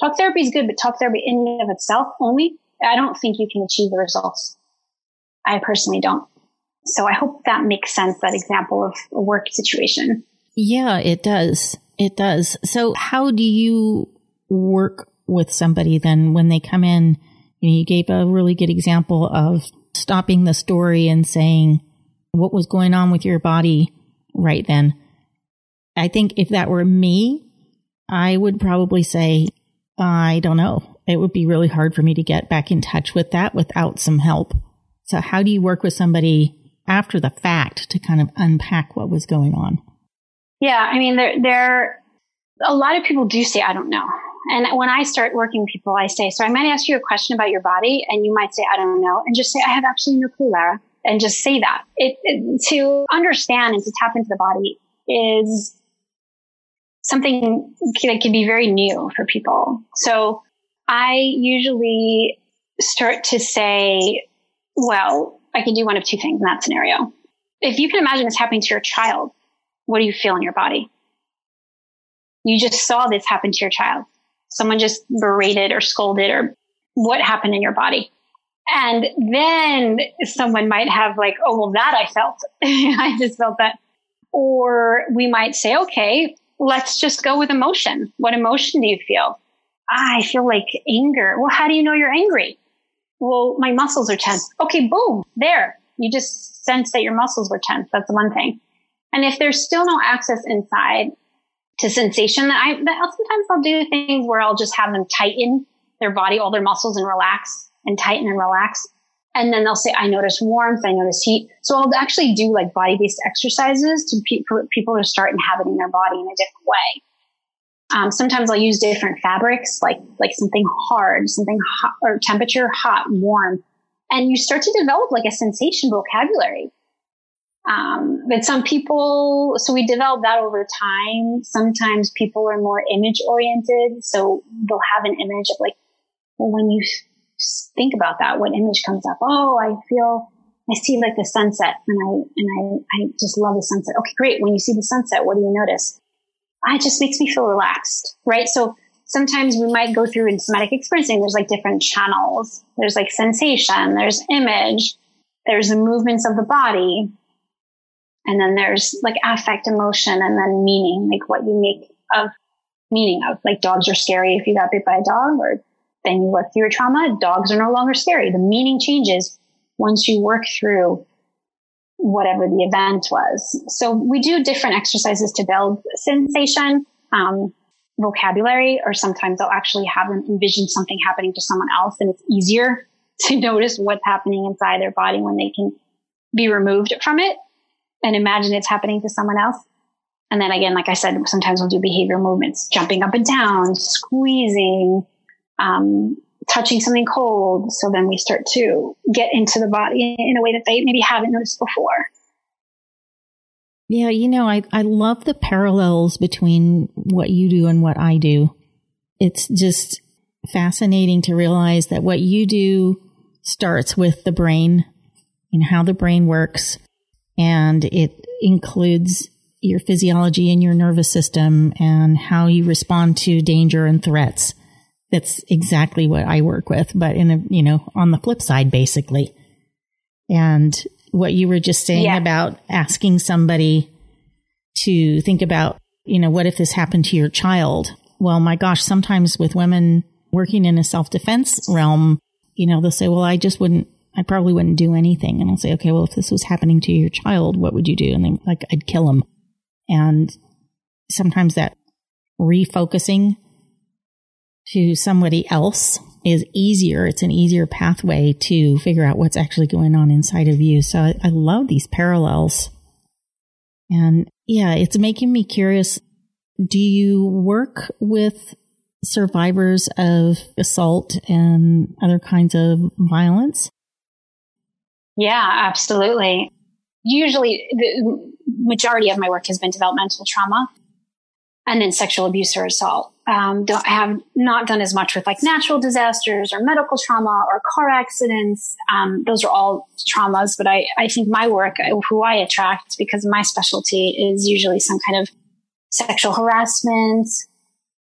Talk therapy is good, but talk therapy in and of itself only, I don't think you can achieve the results. I personally don't. So I hope that makes sense, that example of a work situation. Yeah, it does. It does. So how do you work with somebody then when they come in? You, know, you gave a really good example of stopping the story and saying what was going on with your body right then. I think if that were me, I would probably say, I don't know. It would be really hard for me to get back in touch with that without some help. So how do you work with somebody after the fact to kind of unpack what was going on? Yeah, I mean, there, there, a lot of people do say, I don't know. And when I start working with people, I say, so I might ask you a question about your body and you might say, I don't know. And just say, I have absolutely no clue, Lara. And just say that. It, it, to understand and to tap into the body is something that can be very new for people. So I usually start to say, well, I can do one of two things in that scenario. If you can imagine this happening to your child, what do you feel in your body? You just saw this happen to your child. Someone just berated or scolded or what happened in your body. And then someone might have like, oh, well, that I felt. I just felt that. Or we might say, okay, let's just go with emotion. What emotion do you feel? Ah, I feel like anger. Well, how do you know you're angry? Well, my muscles are tense. Okay, boom, there. You just sense that your muscles were tense. That's one thing. And if there's still no access inside to sensation, that I that sometimes I'll do things where I'll just have them tighten their body, all their muscles, and relax and tighten and relax. And then they'll say, I notice warmth, I notice heat. So I'll actually do like body based exercises to pe- people to start inhabiting their body in a different way. Um, sometimes I'll use different fabrics, like like something hard, something hot or temperature, hot, warm, and you start to develop like a sensation vocabulary. Um, but some people, so we develop that over time. Sometimes people are more image oriented, so they'll have an image of like, well, when you think about that, what image comes up? Oh, I feel, I see like the sunset, and I and I I just love the sunset. Okay, great. When you see the sunset, what do you notice? ah, it just makes me feel relaxed, right? So sometimes we might go through in somatic experiencing, there's like different channels. There's like sensation, there's image, there's the movements of the body, and then there's like affect, emotion, and then meaning, like what you make of meaning of. Like dogs are scary if you got bit by a dog, or then you work through your trauma, dogs are no longer scary. The meaning changes once you work through whatever the event was. So we do different exercises to build sensation, um, vocabulary, or sometimes I'll actually have them envision something happening to someone else and it's easier to notice what's happening inside their body when they can be removed from it and imagine it's happening to someone else. And then again, like I said, sometimes we'll do behavior movements, jumping up and down, squeezing, um, touching something cold. So then we start to get into the body in a way that they maybe haven't noticed before. Yeah, you know, I, I love the parallels between what you do and what I do. It's just fascinating to realize that what you do starts with the brain and how the brain works. And it includes your physiology and your nervous system and how you respond to danger and threats. That's exactly what I work with, but in a, you know, on the flip side, basically. And what you were just saying yeah. about asking somebody to think about, you know, what if this happened to your child? Well, my gosh, sometimes with women working in a self defense realm, you know, they'll say, well, I just wouldn't, I probably wouldn't do anything. And I'll say, okay, well, if this was happening to your child, what would you do? And they like, I'd kill him. And sometimes that refocusing to somebody else is easier. It's an easier pathway to figure out what's actually going on inside of you. So I, I love these parallels. And yeah, it's making me curious. Do you work with survivors of assault and other kinds of violence? Yeah, absolutely. Usually the, majority of my work has been developmental trauma and then sexual abuse or assault. Um, I have not done as much with like natural disasters or medical trauma or car accidents. Um, those are all traumas, but I, I think my work, who I attract because my specialty is usually some kind of sexual harassment,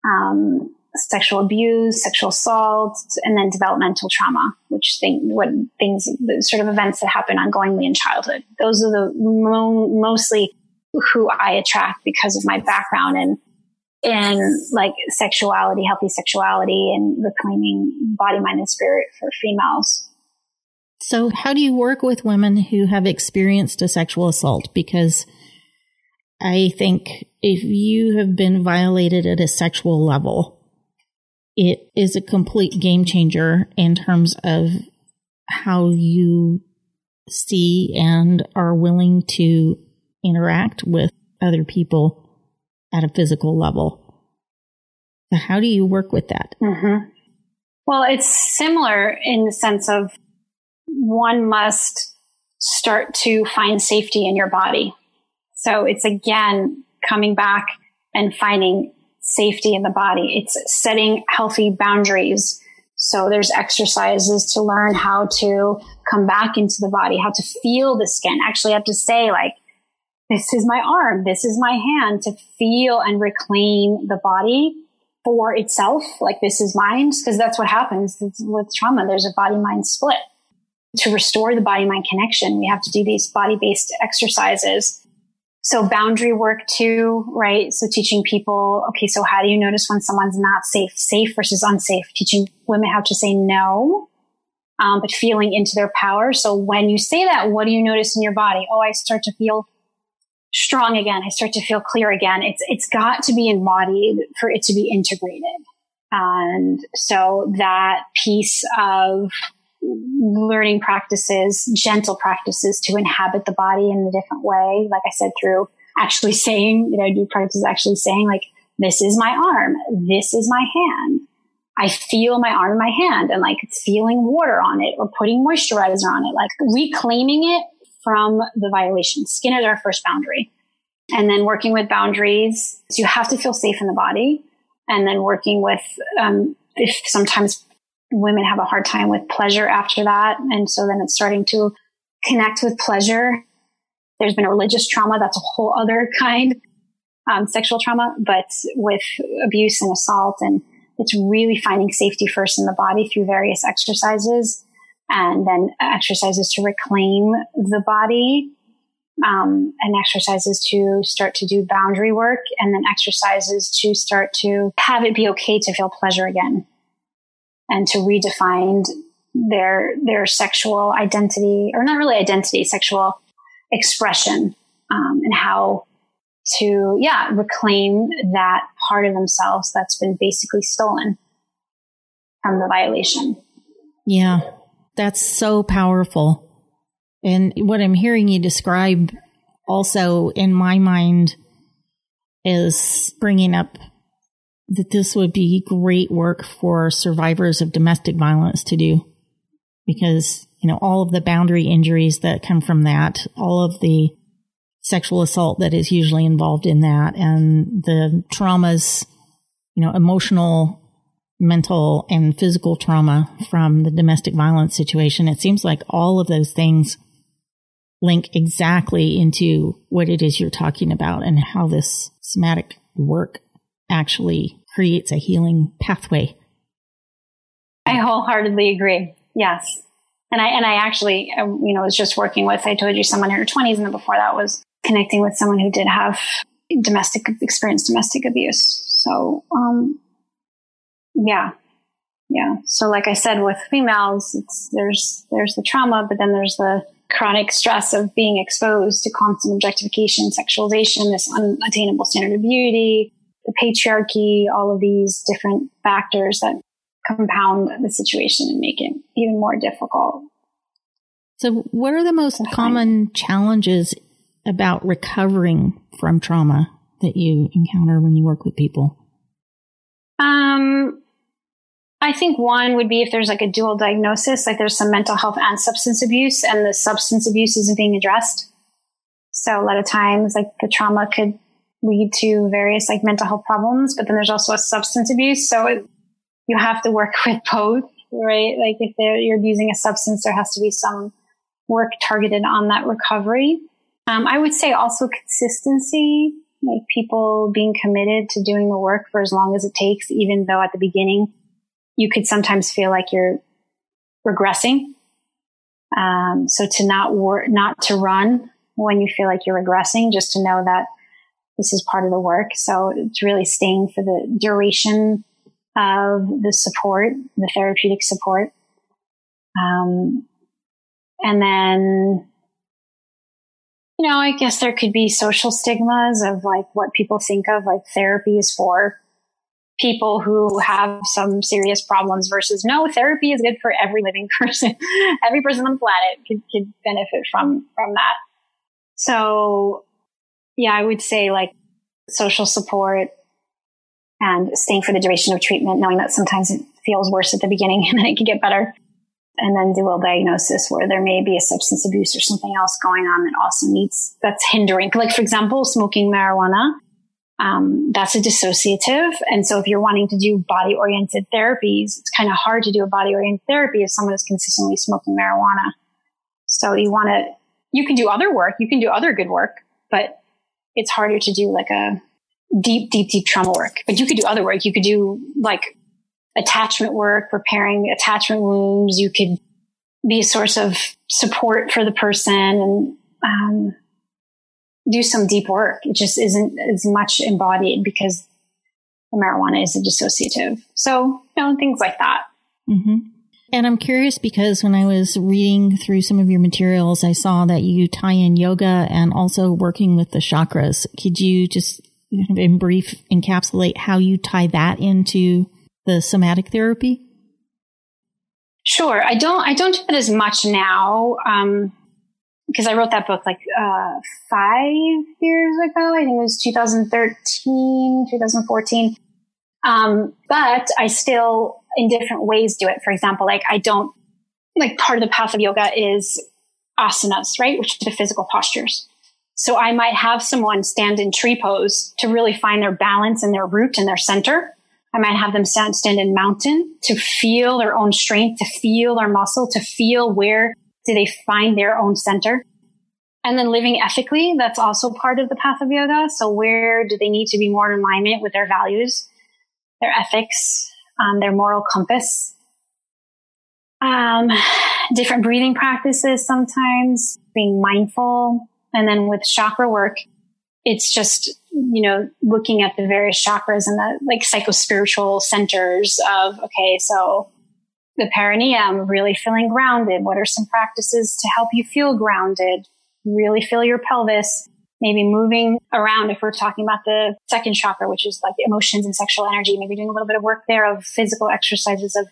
um, sexual abuse, sexual assault, and then developmental trauma, which thing, what things, sort of events that happen ongoingly in childhood. Those are the mo- mostly who I attract because of my background in in like sexuality, healthy sexuality, and reclaiming body, mind, and spirit for females. So, how do you work with women who have experienced a sexual assault? Because I think if you have been violated at a sexual level, it is a complete game changer in terms of how you see and are willing to interact with other people at a physical level. So how do you work with that? Mm-hmm. Well, it's similar in the sense of one must start to find safety in your body. So it's again coming back and finding safety in the body. It's setting healthy boundaries. So there's exercises to learn how to come back into the body, how to feel the skin. Actually, I have to say like, this is my arm. This is my hand to feel and reclaim the body for itself. Like this is mine. Cause that's what happens with trauma. There's a body mind split. To restore the body mind connection, we have to do these body based exercises so boundary work too, right? So teaching people, okay, so how do you notice when someone's not safe, safe versus unsafe? Teaching women how to say no, um, but feeling into their power. So when you say that, what do you notice in your body? Oh, I start to feel strong again. I start to feel clear again. It's, it's got to be embodied for it to be integrated. And so that piece of learning practices, gentle practices to inhabit the body in a different way. Like I said, through actually saying, you know, I do practice actually saying like, this is my arm. This is my hand. I feel my arm in my hand and like it's feeling water on it or putting moisturizer on it, like reclaiming it from the violation. Skin is our first boundary. And then working with boundaries, so you have to feel safe in the body. And then working with, um, if sometimes women have a hard time with pleasure after that. And so then it's starting to connect with pleasure. There's been a religious trauma. That's a whole other kind, um, sexual trauma, but with abuse and assault. And it's really finding safety first in the body through various exercises and then exercises to reclaim the body. Um, and exercises to start to do boundary work and then exercises to start to have it be okay to feel pleasure again and to redefine their their sexual identity or not really identity sexual expression um, and how to yeah reclaim that part of themselves that's been basically stolen from the violation. Yeah. That's so powerful. And what i'm hearing you describe also in my mind is bringing up that this would be great work for survivors of domestic violence to do because, you know, all of the boundary injuries that come from that, all of the sexual assault that is usually involved in that and the traumas, you know, emotional, mental and physical trauma from the domestic violence situation. It seems like all of those things link exactly into what it is you're talking about and how this somatic work actually creates a healing pathway. I wholeheartedly agree. Yes. And I, and I actually, um, you know, was just working with, I told you someone in her twenties. And then before that was connecting with someone who did have domestic experience, domestic abuse. So, um, yeah. Yeah. So like I said, with females, it's, there's, there's the trauma, but then there's the chronic stress of being exposed to constant objectification, sexualization, this unattainable standard of beauty, the patriarchy, all of these different factors that compound the situation and make it even more difficult. So, what are the most common challenges about recovering from trauma that you encounter when you work with people? Um, I think one would be if there's like a dual diagnosis, like there's some mental health and substance abuse, and the substance abuse isn't being addressed. So a lot of times, like the trauma could lead to various like mental health problems, but then there's also a substance abuse. So it, you have to work with both, right? Like if you're using a substance, there has to be some work targeted on that recovery. Um, I would say also consistency, like people being committed to doing the work for as long as it takes, even though at the beginning you could sometimes feel like you're regressing. Um, so to not work, not to run when you feel like you're regressing, just to know that this is part of the work. So it's really staying for the duration of the support, the therapeutic support. Um, and then, you know, I guess there could be social stigmas of like what people think of like therapy is for people who have some serious problems versus no, therapy is good for every living person. every person on the planet could, could benefit from, from that. So yeah, I would say like social support and staying for the duration of treatment, knowing that sometimes it feels worse at the beginning and then it can get better. And then do a diagnosis where there may be a substance abuse or something else going on that also needs, that's hindering. Like, for example, smoking marijuana. Um, that's a dissociative. And so if you're wanting to do body oriented therapies, it's kind of hard to do a body oriented therapy if someone is consistently smoking marijuana. So you want to, you can do other work, you can do other good work, but it's harder to do like a deep, deep, deep trauma work. But you could do other work. You could do like attachment work, repairing attachment wounds. You could be a source of support for the person and um, do some deep work. It just isn't as much embodied because the marijuana is a dissociative. So, you know, things like that. Mm-hmm. And I'm curious because when I was reading through some of your materials, I saw that you tie in yoga and also working with the chakras. Could you just in brief encapsulate how you tie that into the somatic therapy? Sure. I don't, I don't do it as much now. Um, because I wrote that book like, uh, five years ago. I think it was 2013, 2014. Um, but I still in different ways do it. For example, like I don't, like part of the path of yoga is asanas, right? Which are the physical postures. So I might have someone stand in tree pose to really find their balance and their root and their center. I might have them stand, stand in mountain to feel their own strength, to feel their muscle, to feel where do they find their own center. And then living ethically, that's also part of the path of yoga. So where do they need to be more in alignment with their values, their ethics, um, their moral compass. Um, different breathing practices sometimes, being mindful. And then with chakra work, it's just, you know, looking at the various chakras and the like psychospiritual centers of, okay, so the perineum, really feeling grounded. What are some practices to help you feel grounded? Really feel your pelvis maybe moving around if we're talking about the second chakra, which is like emotions and sexual energy, maybe doing a little bit of work there of physical exercises of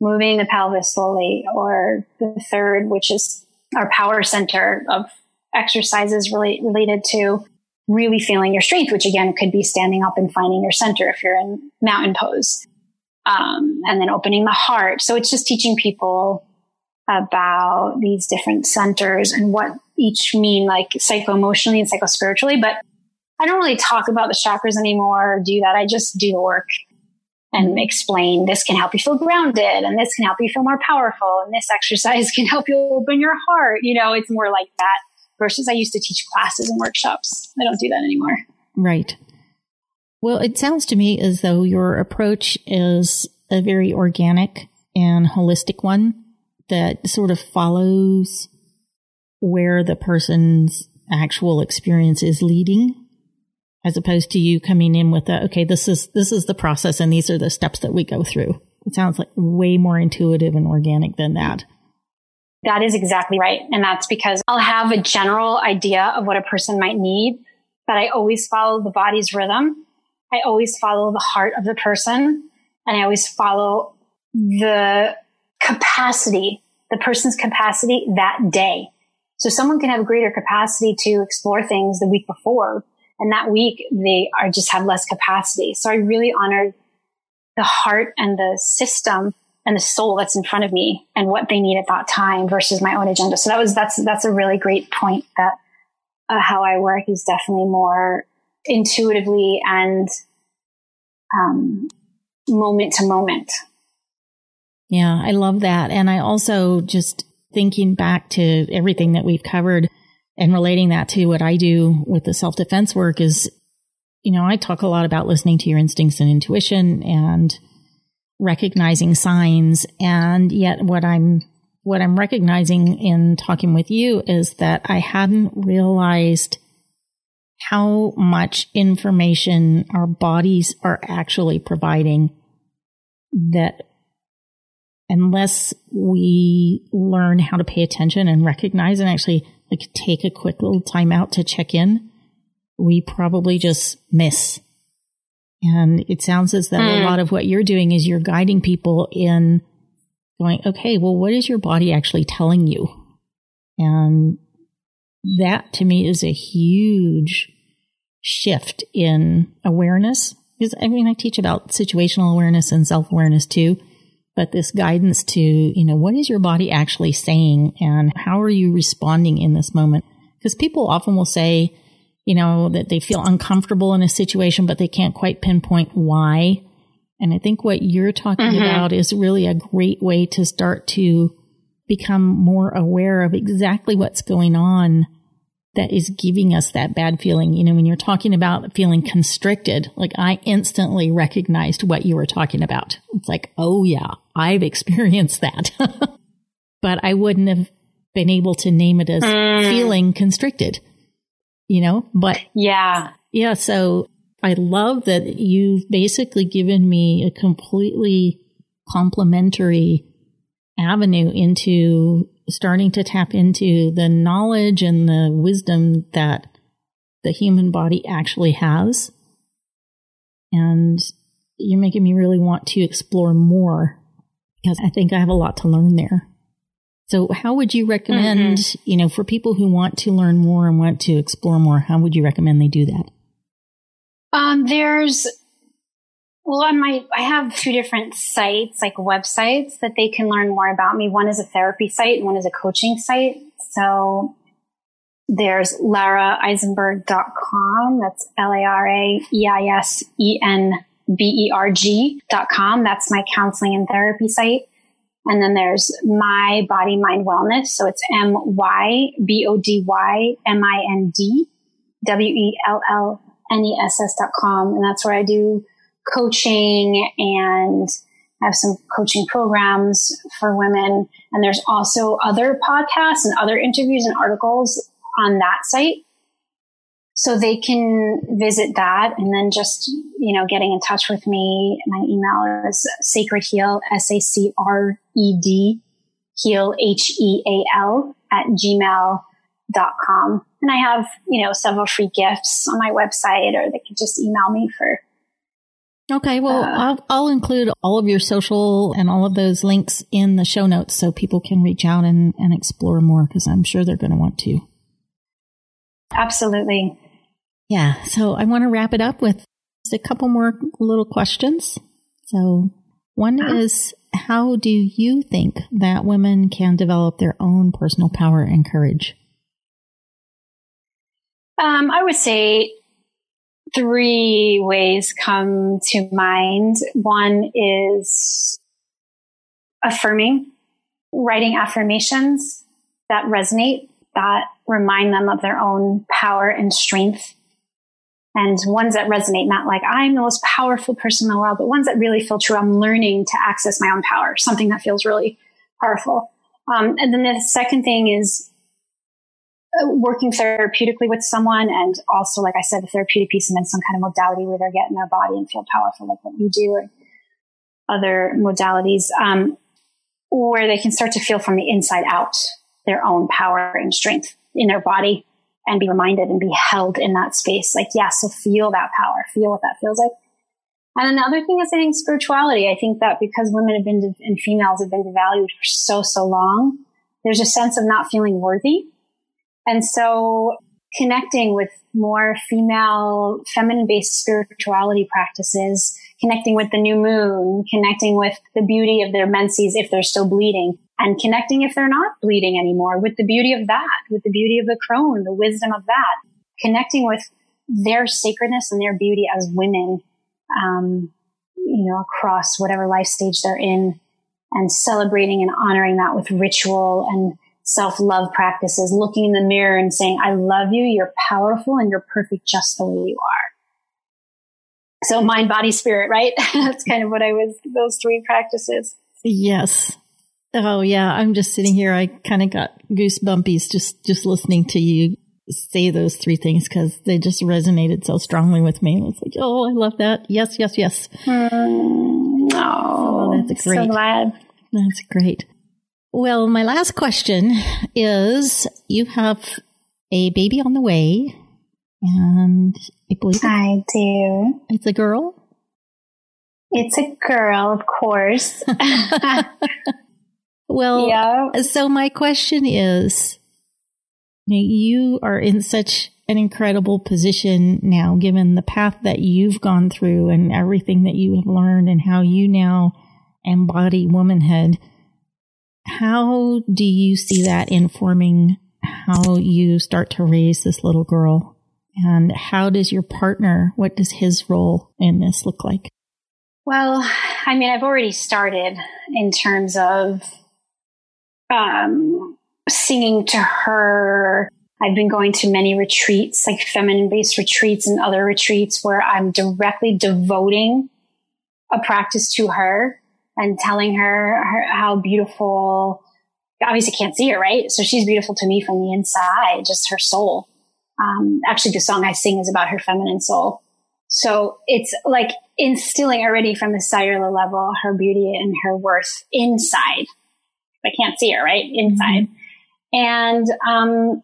moving the pelvis slowly, or the third, which is our power center of exercises really related to really feeling your strength, which again could be standing up and finding your center if you're in mountain pose. Um, and then opening the heart. So it's just teaching people about these different centers and what each mean like psycho emotionally and psycho spiritually. But I don't really talk about the chakras anymore or do that. I just do the work and explain this can help you feel grounded and this can help you feel more powerful and this exercise can help you open your heart. You know, it's more like that versus I used to teach classes and workshops. I don't do that anymore. Right. Well, it sounds to me as though your approach is a very organic and holistic one that sort of follows where the person's actual experience is leading as opposed to you coming in with a, okay, this is, this is the process and these are the steps that we go through. It sounds like way more intuitive and organic than that. That is exactly right. And that's because I'll have a general idea of what a person might need, but I always follow the body's rhythm. I always follow the heart of the person and I always follow the capacity, the person's capacity that day. So someone can have greater capacity to explore things the week before. And that week they are just have less capacity. So I really honored the heart and the system and the soul that's in front of me and what they need at that time versus my own agenda. So that was, that's, that's a really great point that uh, how I work is definitely more intuitively and um, moment to moment. Yeah, I love that. And I also just thinking back to everything that we've covered and relating that to what I do with the self defense work is, you know, I talk a lot about listening to your instincts and intuition and recognizing signs. And yet what I'm, what I'm recognizing in talking with you is that I hadn't realized how much information our bodies are actually providing that unless we learn how to pay attention and recognize and actually like take a quick little time out to check in, we probably just miss. And it sounds as though mm. a lot of what you're doing is you're guiding people in going, okay, well, what is your body actually telling you? And that to me is a huge shift in awareness. Because I mean, I teach about situational awareness and self awareness too but this guidance to, you know, what is your body actually saying and how are you responding in this moment? Because people often will say, you know, that they feel uncomfortable in a situation, but they can't quite pinpoint why. And I think what you're talking mm-hmm. about is really a great way to start to become more aware of exactly what's going on that is giving us that bad feeling. You know, when you're talking about feeling constricted, like I instantly recognized what you were talking about. It's like, oh yeah, I've experienced that. but I wouldn't have been able to name it as mm. feeling constricted, you know, but yeah. Yeah. So I love that you've basically given me a completely complementary avenue into starting to tap into the knowledge and the wisdom that the human body actually has. And you're making me really want to explore more because I think I have a lot to learn there. So how would you recommend, mm-hmm. you know, for people who want to learn more and want to explore more, how would you recommend they do that? Um, there's well, on my, I have two different sites, like websites that they can learn more about me. One is a therapy site and one is a coaching site. So there's laraeisenberg.com. That's L-A-R-A-E-I-S-E-N-B-E-R-G.com. That's my counseling and therapy site. And then there's my body, mind, wellness. So it's M Y B O D Y M I N D W E L L N E S S.com. And that's where I do coaching and I have some coaching programs for women. And there's also other podcasts and other interviews and articles on that site. So they can visit that and then just, you know, getting in touch with me. My email is sacred heal, S-A-C-R-E-D, heal, H-E-A-L at gmail.com. And I have, you know, several free gifts on my website or they can just email me for Okay, well, uh, I'll, I'll include all of your social and all of those links in the show notes so people can reach out and, and explore more because I'm sure they're going to want to. Absolutely. Yeah, so I want to wrap it up with a couple more little questions. So, one uh-huh. is how do you think that women can develop their own personal power and courage? Um, I would say three ways come to mind. One is affirming, writing affirmations that resonate, that remind them of their own power and strength. And ones that resonate, not like I'm the most powerful person in the world, but ones that really feel true. I'm learning to access my own power, something that feels really powerful. Um, and then the second thing is working therapeutically with someone and also, like I said, the therapeutic piece and then some kind of modality where they're getting their body and feel powerful like what you do or other modalities, um, where they can start to feel from the inside out their own power and strength in their body and be reminded and be held in that space. Like, yeah, so feel that power, feel what that feels like. And another thing is, I think spirituality. I think that because women have been, and females have been devalued for so, so long, there's a sense of not feeling worthy and so connecting with more female, feminine based spirituality practices, connecting with the new moon, connecting with the beauty of their menses if they're still bleeding, and connecting if they're not bleeding anymore with the beauty of that, with the beauty of the crone, the wisdom of that. connecting with their sacredness and their beauty as women, um, you know, across whatever life stage they're in and celebrating and honoring that with ritual and self love practices, looking in the mirror and saying, I love you. You're powerful and you're perfect just the way you are. So mind, body, spirit, right? That's kind of what I was, those three practices. Yes. Oh yeah. I'm just sitting here. I kind of got goosebumpies just, just listening to you say those three things because they just resonated so strongly with me. It's like, oh, I love that. Yes, yes, yes. Mm, oh, oh, that's great. So glad. That's great. Well, my last question is you have a baby on the way, and I believe I do. It's a girl? It's a girl, of course. well, yeah. so my question is you are in such an incredible position now, given the path that you've gone through and everything that you have learned and how you now embody womanhood. How do you see that informing how you start to raise this little girl? And how does your partner, what does his role in this look like? Well, I mean, I've already started in terms of um, singing to her. I've been going to many retreats, like feminine based retreats and other retreats where I'm directly devoting a practice to her and telling her, her how beautiful. Obviously, can't see her, right? So she's beautiful to me from the inside, just her soul. Um, actually, the song I sing is about her feminine soul. So it's like instilling already from the cellular level her beauty and her worth inside. I can't see her, right? Inside. Mm-hmm. And, um,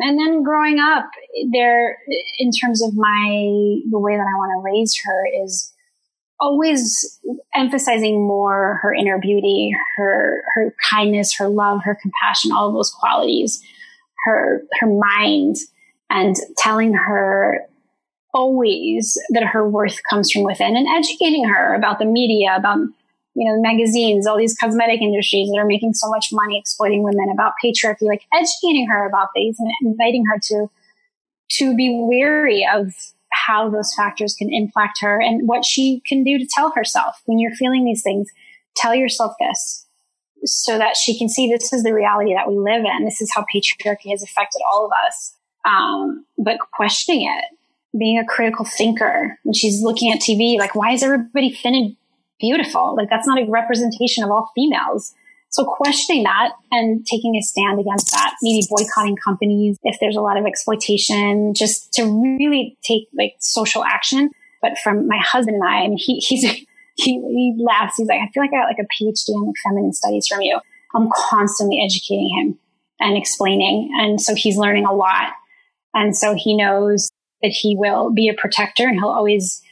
and then growing up there, in terms of my, the way that I want to raise her is always emphasizing more her inner beauty, her, her kindness, her love, her compassion, all those qualities, her, her mind and telling her always that her worth comes from within and educating her about the media, about you know, magazines, all these cosmetic industries that are making so much money exploiting women about patriarchy, like educating her about these and inviting her to, to be wary of how those factors can impact her and what she can do to tell herself when you're feeling these things. Tell yourself this so that she can see this is the reality that we live in. This is how patriarchy has affected all of us. Um, but questioning it, being a critical thinker. And she's looking at TV, like, why is everybody thin and beautiful. Like that's not a representation of all females. So questioning that and taking a stand against that, maybe boycotting companies if there's a lot of exploitation, just to really take like social action. But from my husband and I, I mean, he, he's, he, he laughs. He's like, I feel like I got like a PhD in like feminine studies from you. I'm constantly educating him and explaining. And so he's learning a lot. And so he knows that he will be a protector and he'll always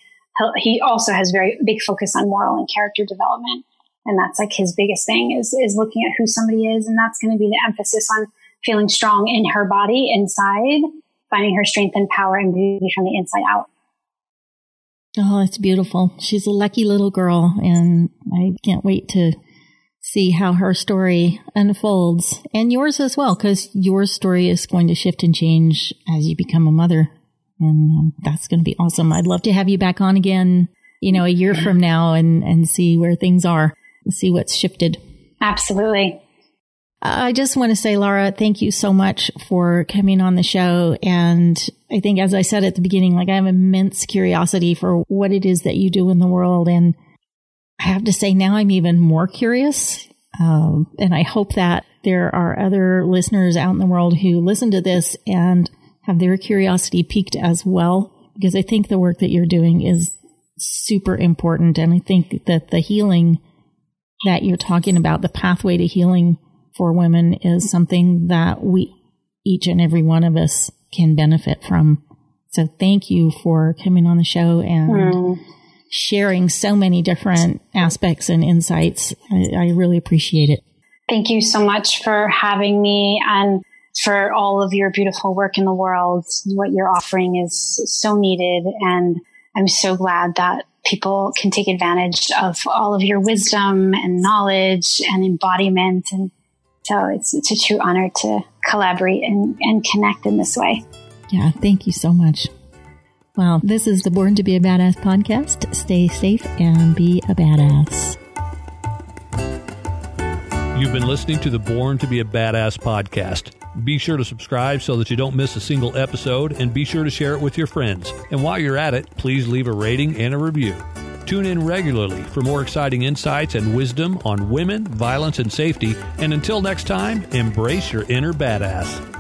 he also has very big focus on moral and character development. And that's like his biggest thing is, is looking at who somebody is. And that's going to be the emphasis on feeling strong in her body inside, finding her strength and power and beauty from the inside out. Oh, it's beautiful. She's a lucky little girl and I can't wait to see how her story unfolds and yours as well, because your story is going to shift and change as you become a mother and um, that's going to be awesome. I'd love to have you back on again, you know, a year from now and, and see where things are, see what's shifted. Absolutely. I just want to say, Laura, thank you so much for coming on the show. And I think, as I said at the beginning, like I have immense curiosity for what it is that you do in the world. And I have to say now I'm even more curious. Um, and I hope that there are other listeners out in the world who listen to this and have their curiosity piqued as well, because I think the work that you're doing is super important. And I think that the healing that you're talking about, the pathway to healing for women is something that we, each and every one of us can benefit from. So thank you for coming on the show and mm. sharing so many different aspects and insights. I, I really appreciate it. Thank you so much for having me and for all of your beautiful work in the world. What you're offering is so needed. And I'm so glad that people can take advantage of all of your wisdom and knowledge and embodiment. And so it's, it's a true honor to collaborate and, and connect in this way. Yeah, thank you so much. Well, this is the Born to be a Badass podcast. Stay safe and be a badass. You've been listening to the Born to be a Badass podcast. Be sure to subscribe so that you don't miss a single episode and be sure to share it with your friends. And while you're at it, please leave a rating and a review. Tune in regularly for more exciting insights and wisdom on women, violence, and safety. And until next time, embrace your inner badass.